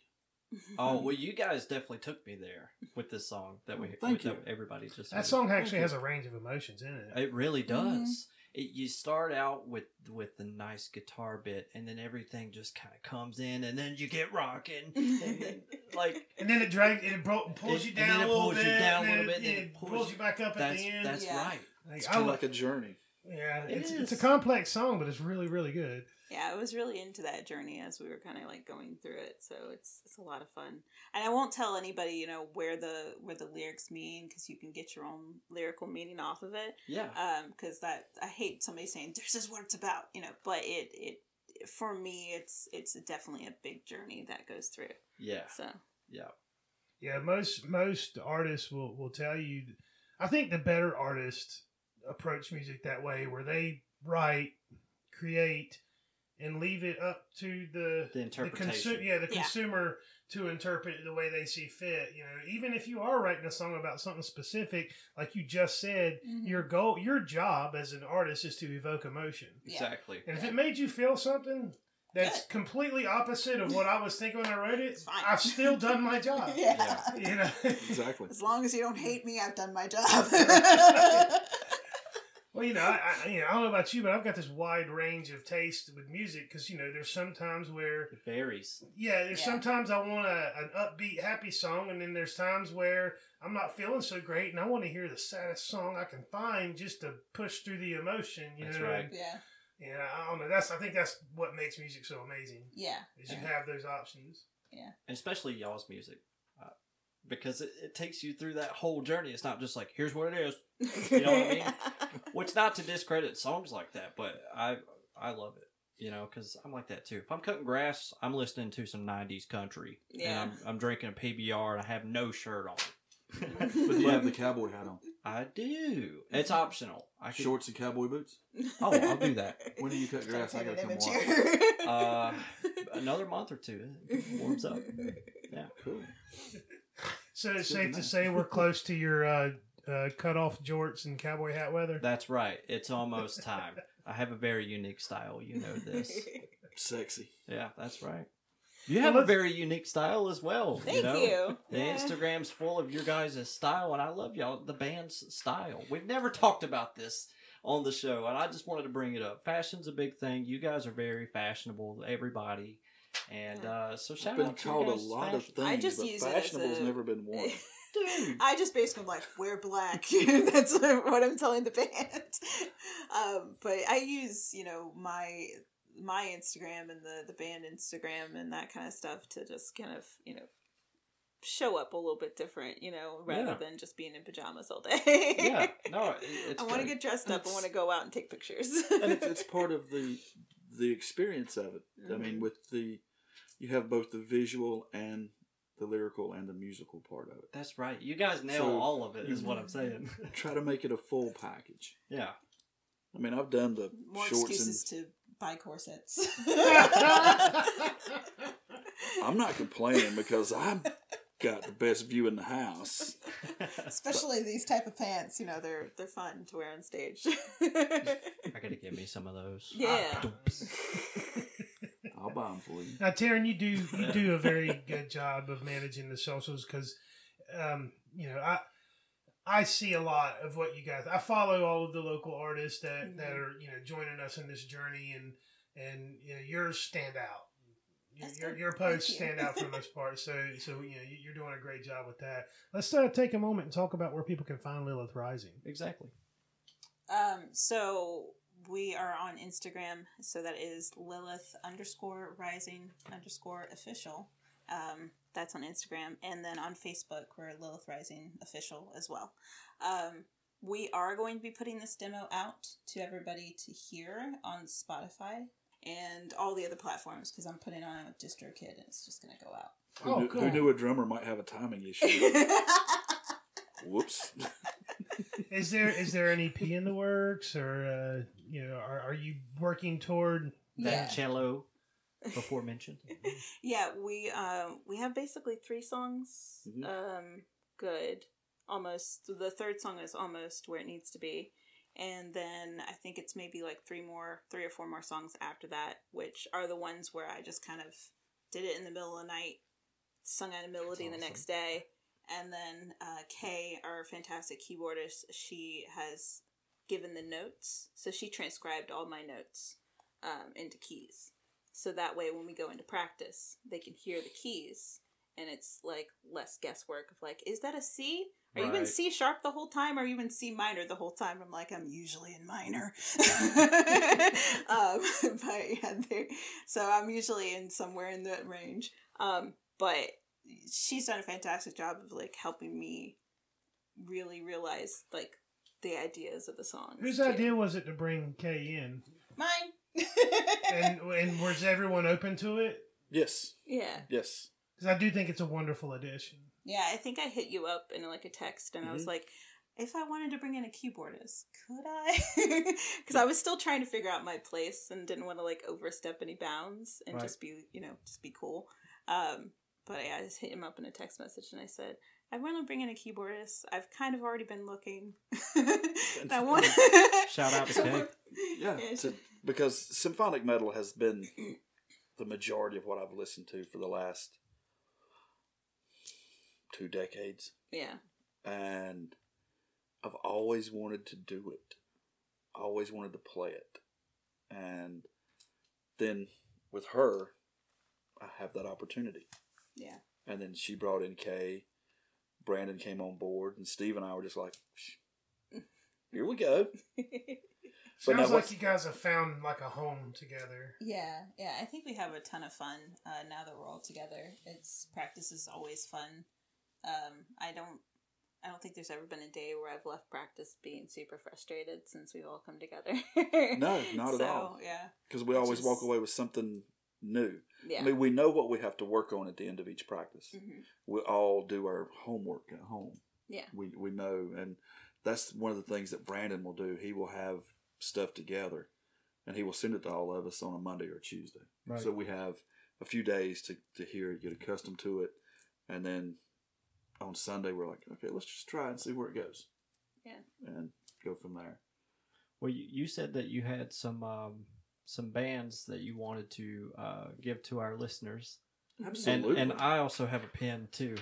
[SPEAKER 2] Oh well, you guys definitely took me there with this song that we
[SPEAKER 4] Thank
[SPEAKER 2] that
[SPEAKER 4] you.
[SPEAKER 2] everybody just
[SPEAKER 1] That
[SPEAKER 2] heard.
[SPEAKER 1] song actually has a range of emotions in it.
[SPEAKER 2] It really
[SPEAKER 3] Mm-hmm.
[SPEAKER 2] does. It, you start out with with the nice guitar bit, and then everything just kind of comes in, and then you get rocking, and then, like
[SPEAKER 1] And then it drags, it bro- pulls
[SPEAKER 2] It-
[SPEAKER 1] you
[SPEAKER 2] and
[SPEAKER 1] down a
[SPEAKER 2] it
[SPEAKER 1] little
[SPEAKER 2] pulls
[SPEAKER 1] bit,
[SPEAKER 2] you down a
[SPEAKER 1] and
[SPEAKER 2] little
[SPEAKER 1] then
[SPEAKER 2] bit, and
[SPEAKER 1] it
[SPEAKER 2] it pulls
[SPEAKER 1] pulls
[SPEAKER 2] you-
[SPEAKER 1] you back up at
[SPEAKER 2] that's
[SPEAKER 1] the end.
[SPEAKER 2] that's
[SPEAKER 3] Yeah.
[SPEAKER 2] right.
[SPEAKER 1] Like,
[SPEAKER 4] It's kind of like a journey.
[SPEAKER 1] Yeah,
[SPEAKER 2] It
[SPEAKER 1] it's it's a complex song, but it's really really good.
[SPEAKER 3] Yeah, I was really into that journey as we were kind of like going through it. So it's it's a lot of fun, and I won't tell anybody, you know, where the where the lyrics mean because you can get your own lyrical meaning off of it.
[SPEAKER 2] Yeah.
[SPEAKER 3] Um, because that I hate somebody saying this is what it's about, you know. But it it for me, it's it's definitely a big journey that goes through.
[SPEAKER 2] Yeah.
[SPEAKER 3] So
[SPEAKER 2] Yeah.
[SPEAKER 1] Yeah, most most artists will will tell you. I think the better artists approach music that way, where they write, create, and leave it up to the
[SPEAKER 2] The interpretation.
[SPEAKER 1] consu- yeah, the
[SPEAKER 3] Yeah.
[SPEAKER 1] consumer to interpret it the way they see fit. You know, even if you are writing a song about something specific, like you just said,
[SPEAKER 6] Mhm.
[SPEAKER 1] your goal, your job as an artist is to evoke emotion.
[SPEAKER 2] Exactly.
[SPEAKER 1] And if it made you feel something that's
[SPEAKER 6] Good.
[SPEAKER 1] completely opposite of what I was thinking when I wrote it,
[SPEAKER 6] fine.
[SPEAKER 1] I've still done my job.
[SPEAKER 6] yeah.
[SPEAKER 1] You know.
[SPEAKER 4] Exactly.
[SPEAKER 6] As long as you don't hate me, I've done my job.
[SPEAKER 1] Well, you know, I, I, you know, I don't know about you, but I've got this wide range of taste with music because you know, there's sometimes where,
[SPEAKER 2] It varies.
[SPEAKER 1] yeah, there's
[SPEAKER 6] Yeah.
[SPEAKER 1] sometimes I want a, an upbeat, happy song, and then there's times where I'm not feeling so great, and I want to hear the saddest song I can find just to push through the emotion. You
[SPEAKER 2] That's
[SPEAKER 1] know,
[SPEAKER 2] right.
[SPEAKER 1] And,
[SPEAKER 6] yeah.
[SPEAKER 1] yeah, I don't know. That's I think that's what makes music so amazing
[SPEAKER 6] Yeah.
[SPEAKER 1] is you
[SPEAKER 6] Yeah.
[SPEAKER 1] have those options.
[SPEAKER 2] and especially y'all's music, uh, because it, it takes you through that whole journey. It's not just like here's what it is. You know what I mean? Which not to discredit songs like that, but I I love it. You know, because I'm like that too. If I'm cutting grass, I'm listening to some '90s country,
[SPEAKER 3] Yeah.
[SPEAKER 2] and I'm, I'm drinking a PBR, and I have no shirt on.
[SPEAKER 4] But you have the cowboy hat on?
[SPEAKER 2] I do. It's optional. I could,
[SPEAKER 4] Shorts and cowboy boots?
[SPEAKER 2] Oh, I'll do that.
[SPEAKER 4] When do you cut grass? I gotta come
[SPEAKER 6] image
[SPEAKER 4] watch.
[SPEAKER 2] Uh, another month or two. It warms up. Yeah.
[SPEAKER 4] Cool.
[SPEAKER 1] So it's
[SPEAKER 4] Good
[SPEAKER 1] safe
[SPEAKER 4] to
[SPEAKER 1] to say we're close to your uh, uh, cut off jorts and cowboy hat weather.
[SPEAKER 2] That's right. It's almost time. I have a very unique style. You know this.
[SPEAKER 4] Sexy.
[SPEAKER 2] Yeah, that's right. You have a very unique style as well.
[SPEAKER 3] Thank
[SPEAKER 2] you. Know?
[SPEAKER 3] you.
[SPEAKER 2] The
[SPEAKER 3] Yeah.
[SPEAKER 2] Instagram's full of your guys' style, and I love y'all. The band's style. We've never talked about this on the show, and I just wanted to bring it up. Fashion's a big thing. You guys are very fashionable, everybody. And uh, so shout
[SPEAKER 4] I've been
[SPEAKER 2] out to
[SPEAKER 4] called a
[SPEAKER 2] guys'
[SPEAKER 4] lot of things,
[SPEAKER 3] I just
[SPEAKER 4] but
[SPEAKER 3] use it as
[SPEAKER 4] fashionable's
[SPEAKER 3] a-
[SPEAKER 4] never been one.
[SPEAKER 2] Dude.
[SPEAKER 6] I just basically like wear black.
[SPEAKER 3] That's what I'm telling the band. Um, but I use, you know, my my Instagram and the the band Instagram and that kind of stuff to just kind of, you know, show up a little bit different, you know, rather
[SPEAKER 2] Yeah.
[SPEAKER 3] than just being in pajamas all day.
[SPEAKER 2] yeah, no, it, it's
[SPEAKER 3] I want to get dressed up. I want to go out and take pictures.
[SPEAKER 4] and it's, it's part of the the experience of it. I mean,
[SPEAKER 3] Mhm.
[SPEAKER 4] with the you have both the visual and the lyrical and the musical part of it.
[SPEAKER 2] That's right. You guys nail
[SPEAKER 4] So,
[SPEAKER 2] all of it, is what I'm saying.
[SPEAKER 4] Try to make it a full package.
[SPEAKER 2] yeah.
[SPEAKER 4] I mean, I've done the
[SPEAKER 6] More
[SPEAKER 4] shorts
[SPEAKER 6] excuses
[SPEAKER 4] and
[SPEAKER 6] to buy corsets.
[SPEAKER 4] I'm not complaining because I've got the best view in the house.
[SPEAKER 6] Especially these type of pants, you know, they're
[SPEAKER 3] they're fun to wear on stage.
[SPEAKER 2] I gotta get me some of those.
[SPEAKER 3] yeah.
[SPEAKER 4] Ah, I'll buy them for you.
[SPEAKER 1] Now, Taryn, you do you do a very good job of managing the socials because, um, you know, I I see a lot of what you guys. I follow all of the local artists that, that
[SPEAKER 6] Mhm.
[SPEAKER 1] are you know joining us in this journey, and and you know yours stand out. Your,
[SPEAKER 6] That's
[SPEAKER 1] your,
[SPEAKER 6] good.
[SPEAKER 1] your posts
[SPEAKER 6] you.
[SPEAKER 1] stand out for the most part. So so you know you- you're doing a great job with that. Let's uh, take a moment and talk about where people can find Lilith Rising.
[SPEAKER 2] Exactly.
[SPEAKER 3] Um, so we are on Instagram, so that is Lilith underscore rising underscore official. Um, that's on Instagram, and then on Facebook we're Lilith Rising official as well. Um, we are going to be putting this demo out to everybody to hear on Spotify and all the other platforms because I'm putting it on with DistroKid and it's just going to go out.
[SPEAKER 4] Who,
[SPEAKER 1] Oh,
[SPEAKER 4] knew,
[SPEAKER 1] cool.
[SPEAKER 4] who knew a drummer might have a timing issue? Whoops.
[SPEAKER 1] Is there is there an EP in the works, or uh, you know, are, are you working toward?
[SPEAKER 2] That
[SPEAKER 6] Yeah.
[SPEAKER 2] cello before mentioned.
[SPEAKER 3] yeah, we um we have basically three songs.
[SPEAKER 4] Mhm.
[SPEAKER 3] Um, good. Almost the third song is almost where it needs to be, and then I think it's maybe like three more, three or four more songs after that, which are the ones where I just kind of did it in the middle of the night, sung out a melody the next day, and then uh, Kay, our fantastic keyboardist, she has given the notes, so she transcribed all my notes um, into keys. So that way, when we go into practice, they can hear the keys and it's like less guesswork of like, is that a C? Are you in C sharp the whole time? Or are you in C minor the whole time? I'm like, I'm usually in minor. um, but yeah, so I'm usually in somewhere in that range. Um, but she's done a fantastic job of like helping me really realize like the ideas of the song.
[SPEAKER 1] Whose
[SPEAKER 3] too.
[SPEAKER 1] idea was it to bring Kay in?
[SPEAKER 7] Mine.
[SPEAKER 1] And and was everyone open to it?
[SPEAKER 4] Yes,
[SPEAKER 3] Yeah.
[SPEAKER 4] yes.
[SPEAKER 1] Because I do think it's a wonderful addition.
[SPEAKER 7] yeah,
[SPEAKER 3] I think I hit you up in like a text, and I was
[SPEAKER 4] Mhm.
[SPEAKER 3] like, if I wanted to bring in a keyboardist, could I? Because I was still trying to figure out my place and didn't want to like overstep any bounds and
[SPEAKER 2] Right.
[SPEAKER 3] just be, you know, just be cool. Um, but yeah, I just hit him up in a text message and I said, I want to bring in a keyboardist. I've kind of already been looking. I want
[SPEAKER 2] Shout out to Kay.
[SPEAKER 4] Yeah,
[SPEAKER 3] Yeah,
[SPEAKER 4] to, because symphonic metal has been the majority of what I've listened to for the last two decades,
[SPEAKER 3] yeah,
[SPEAKER 4] and I've always wanted to do it. I Always wanted to play it, and then with her, I have that opportunity.
[SPEAKER 3] Yeah.
[SPEAKER 4] And then she brought in Kay. Brandon came on board, and Steve and I were just like, "Here we go." But
[SPEAKER 1] Sounds
[SPEAKER 4] now
[SPEAKER 1] like you guys have found like a home together.
[SPEAKER 7] Yeah, yeah. I think we have a ton of fun uh, now that we're all together. It's practice is always fun. Um, I don't,
[SPEAKER 3] I don't think there's ever been a day where I've left practice being super frustrated since we've all come together.
[SPEAKER 4] No, not at all.
[SPEAKER 7] yeah,
[SPEAKER 4] because we
[SPEAKER 3] Which
[SPEAKER 4] always walk away with something new.
[SPEAKER 3] Yeah.
[SPEAKER 4] I mean, we know what we have to work on at the end of each practice.
[SPEAKER 3] Mhm.
[SPEAKER 4] We all do our homework at home.
[SPEAKER 3] Yeah.
[SPEAKER 4] We we know, and that's one of the things that Brandon will do. He will have stuff together, and he will send it to all of us on a Monday or Tuesday.
[SPEAKER 2] Right.
[SPEAKER 4] So we have a few days to to hear it, get accustomed to it, and then on Sunday we're like, okay, let's just try and see where it goes.
[SPEAKER 3] Yeah.
[SPEAKER 4] and go from there.
[SPEAKER 2] Well, you, you said that you had some um, some bands that you wanted to uh, give to our listeners, and
[SPEAKER 4] Absolutely.
[SPEAKER 2] and I also have a pen too.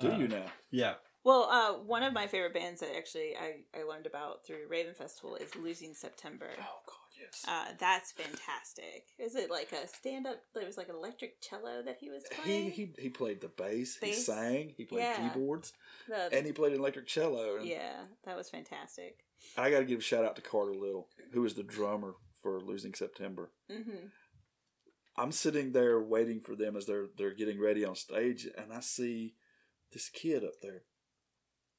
[SPEAKER 4] do
[SPEAKER 2] uh,
[SPEAKER 4] you now?
[SPEAKER 2] Yeah.
[SPEAKER 3] Well, uh, one of my favorite bands that actually I, I learned about through Raven Festival is Losing September.
[SPEAKER 4] Oh God, yes.
[SPEAKER 3] Uh, that's fantastic. Is it like a stand up? There was like an electric cello that he was playing.
[SPEAKER 4] he he he played the bass, he sang, he played
[SPEAKER 3] Yeah.
[SPEAKER 4] keyboards,
[SPEAKER 3] The-
[SPEAKER 4] and he played an electric cello. And
[SPEAKER 3] yeah, that was fantastic.
[SPEAKER 4] I got to give a shout out to Carter Little, who is the drummer for Losing September.
[SPEAKER 3] hmm
[SPEAKER 4] I'm sitting there waiting for them as they're they're getting ready on stage, and I see this kid up there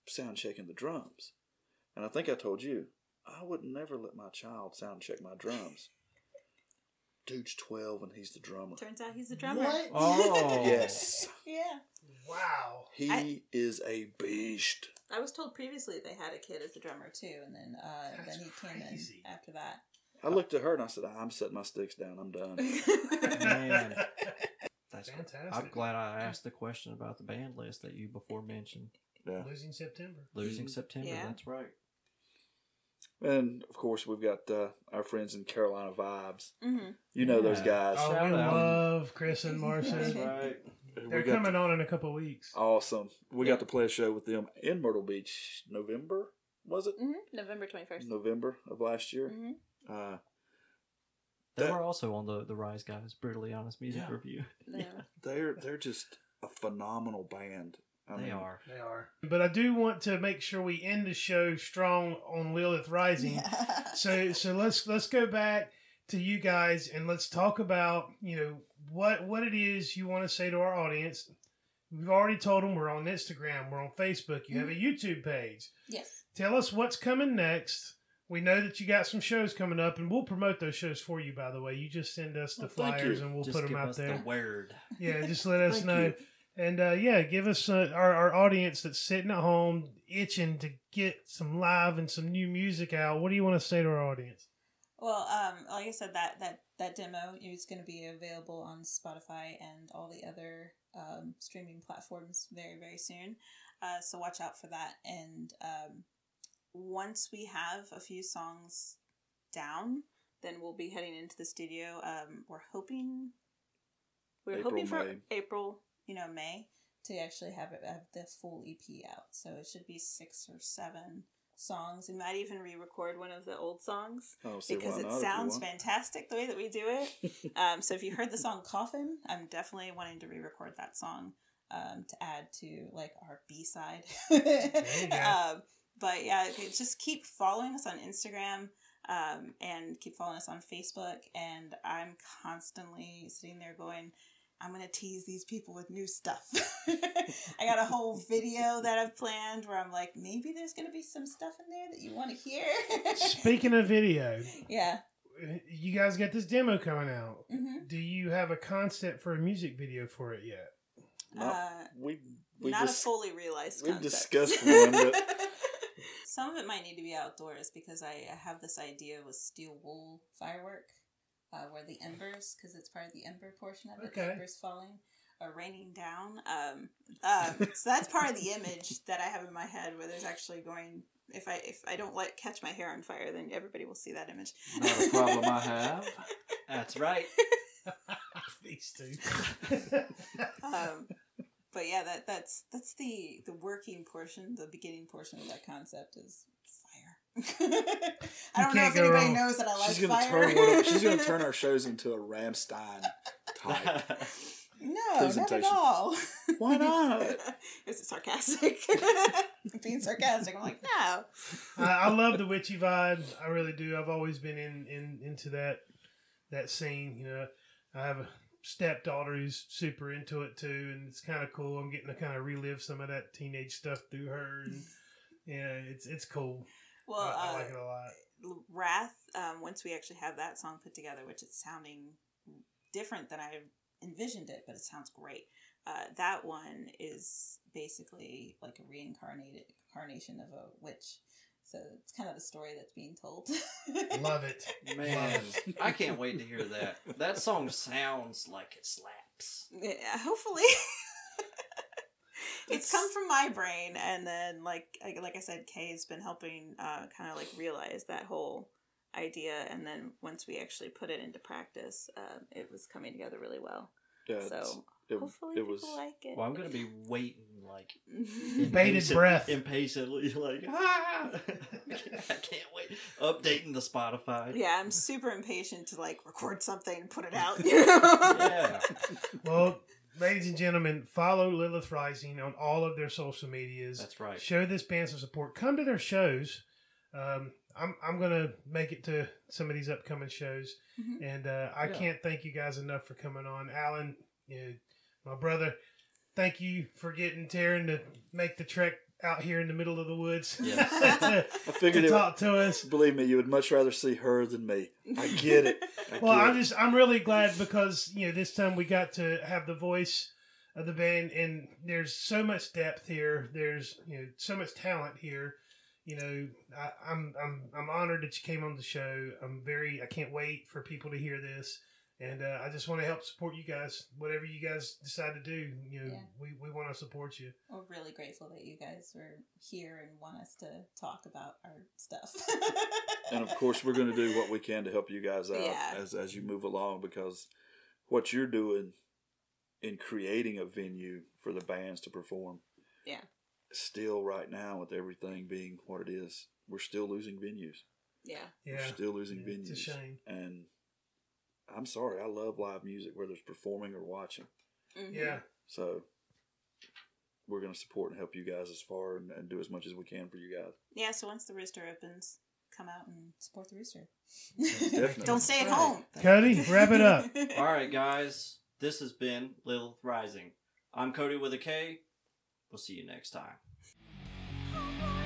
[SPEAKER 4] sound checking the drums. And I think I told you I would never let my child sound check my drums. Dude's twelve and he's the drummer.
[SPEAKER 3] Turns out he's the drummer.
[SPEAKER 1] What?
[SPEAKER 2] Oh
[SPEAKER 4] Yes,
[SPEAKER 3] Yeah.
[SPEAKER 1] Wow.
[SPEAKER 4] he
[SPEAKER 3] I-
[SPEAKER 4] is a beast.
[SPEAKER 3] I was told previously they had a kid as a drummer too.
[SPEAKER 7] too, and then uh, then he came in after that.
[SPEAKER 4] I looked at her and I said, "I'm setting my sticks down. I'm done."
[SPEAKER 2] Man. That's
[SPEAKER 1] Fantastic.
[SPEAKER 2] I'm glad I asked the question about the band list that you before mentioned.
[SPEAKER 4] Yeah.
[SPEAKER 1] Losing September.
[SPEAKER 2] Losing
[SPEAKER 4] Mhm.
[SPEAKER 2] September.
[SPEAKER 3] Yeah.
[SPEAKER 2] That's right.
[SPEAKER 4] And of course, we've got uh, our friends in Carolina Vibes.
[SPEAKER 3] hmm
[SPEAKER 4] You know those guys.
[SPEAKER 1] Oh,
[SPEAKER 2] Shout
[SPEAKER 1] we
[SPEAKER 2] out.
[SPEAKER 1] love Chris and Marcia.
[SPEAKER 2] That's right.
[SPEAKER 1] They're
[SPEAKER 4] got
[SPEAKER 1] coming on in a couple weeks.
[SPEAKER 4] Awesome. We
[SPEAKER 3] Yeah.
[SPEAKER 4] got to play a show with them in Myrtle Beach, November was it?
[SPEAKER 3] hmm November twenty first.
[SPEAKER 4] November of last year.
[SPEAKER 3] hmm
[SPEAKER 4] Uh,
[SPEAKER 2] They
[SPEAKER 4] That-
[SPEAKER 2] were also on the the Rise Guys brutally honest music
[SPEAKER 4] Yeah.
[SPEAKER 2] review.
[SPEAKER 3] Yeah.
[SPEAKER 4] they're they're just a phenomenal band. I
[SPEAKER 2] they
[SPEAKER 4] mean,
[SPEAKER 2] are.
[SPEAKER 1] They are. But I do want to make sure we end the show strong on Lilith Rising. so so let's let's go back to you guys and let's talk about you know what what it is you want to say to our audience. We've already told them we're on Instagram, we're on Facebook. You have a YouTube page.
[SPEAKER 7] yes.
[SPEAKER 1] Tell us what's coming next. We know that you got some shows coming up, and we'll promote those shows for you. By the way, you just send us the
[SPEAKER 4] Well, thank
[SPEAKER 1] flyers, and we'll
[SPEAKER 2] Just
[SPEAKER 1] put them out
[SPEAKER 2] us
[SPEAKER 1] there.
[SPEAKER 2] the word.
[SPEAKER 1] Yeah, just let us know.
[SPEAKER 4] you.
[SPEAKER 1] And uh, yeah, give us uh, our, our audience that's sitting at home itching to get some live and some new music out. What do you want to say to our audience?
[SPEAKER 7] Well, um, like I said, that that that demo is going to be available on Spotify and all the other um, streaming platforms very very soon. Uh, so watch out for that. And um, once we have a few songs down,
[SPEAKER 3] Then we'll be heading into the studio.
[SPEAKER 7] um, we're hoping
[SPEAKER 3] We're
[SPEAKER 4] April,
[SPEAKER 3] hoping for
[SPEAKER 4] May.
[SPEAKER 3] April.
[SPEAKER 7] you know May to actually have it have the full EP out. So it should be six or seven songs.
[SPEAKER 3] We might even re-record one of the old songs
[SPEAKER 4] Oh, see,
[SPEAKER 3] because it
[SPEAKER 4] not if you
[SPEAKER 3] sounds fantastic the way that we do it. um, so if you heard the song "Coffin," I'm definitely wanting to re-record that song. um, to add to like our B side.
[SPEAKER 1] you go.
[SPEAKER 3] um, but yeah, just keep following us on Instagram um, and keep following us on Facebook. And I'm constantly sitting there going, I'm gonna tease these people with new stuff. I got a whole video that I've planned where I'm like, maybe there's gonna be some stuff in there that you want to hear.
[SPEAKER 1] Speaking of video,
[SPEAKER 3] yeah.
[SPEAKER 1] you guys got this demo coming out.
[SPEAKER 3] hmm
[SPEAKER 1] Do you have a concept for a music video for it yet?
[SPEAKER 4] Not-
[SPEAKER 3] Uh,
[SPEAKER 4] we we
[SPEAKER 3] Not
[SPEAKER 4] dis-
[SPEAKER 3] a fully realized.
[SPEAKER 4] we've
[SPEAKER 3] concept.
[SPEAKER 4] discussed one, but-
[SPEAKER 3] Some of it might need to be outdoors because I I have this idea with steel wool firework, uh, where the embers, because it's part of the ember portion of it, the
[SPEAKER 1] Okay.
[SPEAKER 3] embers falling or raining down. Um, um, so that's part of the image that I have in my head, where there's actually going. If I if I don't let catch my hair on fire, then everybody will see that image.
[SPEAKER 4] Not a problem I have.
[SPEAKER 2] That's right.
[SPEAKER 1] These two.
[SPEAKER 3] um, but yeah, that that's that's the the working portion, the beginning portion of that concept is fire. I don't know if anybody
[SPEAKER 1] wrong.
[SPEAKER 3] knows that I like
[SPEAKER 4] she's gonna
[SPEAKER 3] fire.
[SPEAKER 4] turn one of, she's gonna turn our shows into a Rammstein type.
[SPEAKER 3] no, not at all.
[SPEAKER 4] Why not?
[SPEAKER 3] Is it sarcastic? Being sarcastic, I'm like, no.
[SPEAKER 1] I, I love the witchy vibe. I really do. I've always been in, in into that that scene. You know, I have a stepdaughter who's super into it too, and it's kind of cool. I'm getting to kind of relive some of that teenage stuff through her, and yeah, it's it's cool.
[SPEAKER 3] Well,
[SPEAKER 1] I, I
[SPEAKER 3] uh,
[SPEAKER 1] like it a lot.
[SPEAKER 3] Wrath, um, once we actually have that song put together, which is sounding different than I envisioned it, but it sounds great. Uh, that one is basically like a reincarnated incarnation of a witch. So it's kind of the story that's being told.
[SPEAKER 1] Love it.
[SPEAKER 2] Man, I can't wait to hear that. That song sounds like it slaps.
[SPEAKER 3] Yeah, hopefully. it's come from my brain, and then like like, like I said, Kay's been helping uh, kind of like realize that whole idea, and then once we actually put it into practice, um, it was coming together really well.
[SPEAKER 4] Yeah,
[SPEAKER 3] So
[SPEAKER 4] it,
[SPEAKER 3] hopefully
[SPEAKER 4] it
[SPEAKER 3] people
[SPEAKER 4] was.
[SPEAKER 3] like it.
[SPEAKER 2] Well, I'm gonna be waiting like
[SPEAKER 1] Bated
[SPEAKER 2] impatient-
[SPEAKER 1] breath.
[SPEAKER 2] impatiently, like ah! I can't wait. Updating the Spotify.
[SPEAKER 3] yeah, I'm super impatient to like record something and put it out. You know?
[SPEAKER 2] Yeah.
[SPEAKER 1] Well, ladies and gentlemen, follow Lilith Rising on all of their social medias.
[SPEAKER 2] That's right.
[SPEAKER 1] Show this band some support. Come to their shows. Um, I'm I'm gonna make it to some of these upcoming shows,
[SPEAKER 3] Mhm.
[SPEAKER 1] and uh, I
[SPEAKER 2] Yeah.
[SPEAKER 1] can't thank you guys enough for coming on. Alan, you know, my brother, thank you for getting Taryn to make the trek out here in the middle of the woods
[SPEAKER 2] Yes.
[SPEAKER 1] to,
[SPEAKER 4] I figured
[SPEAKER 1] to
[SPEAKER 4] it.
[SPEAKER 1] talk to us.
[SPEAKER 4] Believe me, you would much rather see her than me. I get it. I
[SPEAKER 1] Well,
[SPEAKER 4] get
[SPEAKER 1] I'm
[SPEAKER 4] it.
[SPEAKER 1] just I'm really glad because you know this time we got to have the voice of the band, and there's so much depth here. There's you know so much talent here. You know, I, I'm I'm I'm honored that you came on the show. I'm very I can't wait for people to hear this, and uh, I just want to help support you guys. Whatever you guys decide to do, you know,
[SPEAKER 3] Yeah.
[SPEAKER 1] we, we want to support you.
[SPEAKER 3] We're really grateful that you guys are here and want us to talk about our stuff.
[SPEAKER 4] and of course, we're going to do what we can to help you guys out
[SPEAKER 3] Yeah.
[SPEAKER 4] as as you move along because what you're doing in creating a venue for the bands to perform.
[SPEAKER 3] Yeah.
[SPEAKER 4] Still, right now, with everything being what it is, we're still losing venues.
[SPEAKER 3] yeah.
[SPEAKER 1] Yeah,
[SPEAKER 4] We're still losing
[SPEAKER 1] Yeah,
[SPEAKER 4] venues.
[SPEAKER 1] it's a shame.
[SPEAKER 4] And I'm sorry, I love live music, whether it's performing or watching.
[SPEAKER 3] Mhm.
[SPEAKER 1] yeah.
[SPEAKER 4] So we're going to support and help you guys as far and, and do as much as we can for you guys.
[SPEAKER 3] Yeah, so once the rooster opens, come out and support the rooster.
[SPEAKER 4] definitely.
[SPEAKER 3] Don't stay at
[SPEAKER 2] Right.
[SPEAKER 3] home.
[SPEAKER 1] Cody, wrap it up.
[SPEAKER 2] All right, guys. This has been Lilith Rising. I'm Cody with a K. We'll see you next time.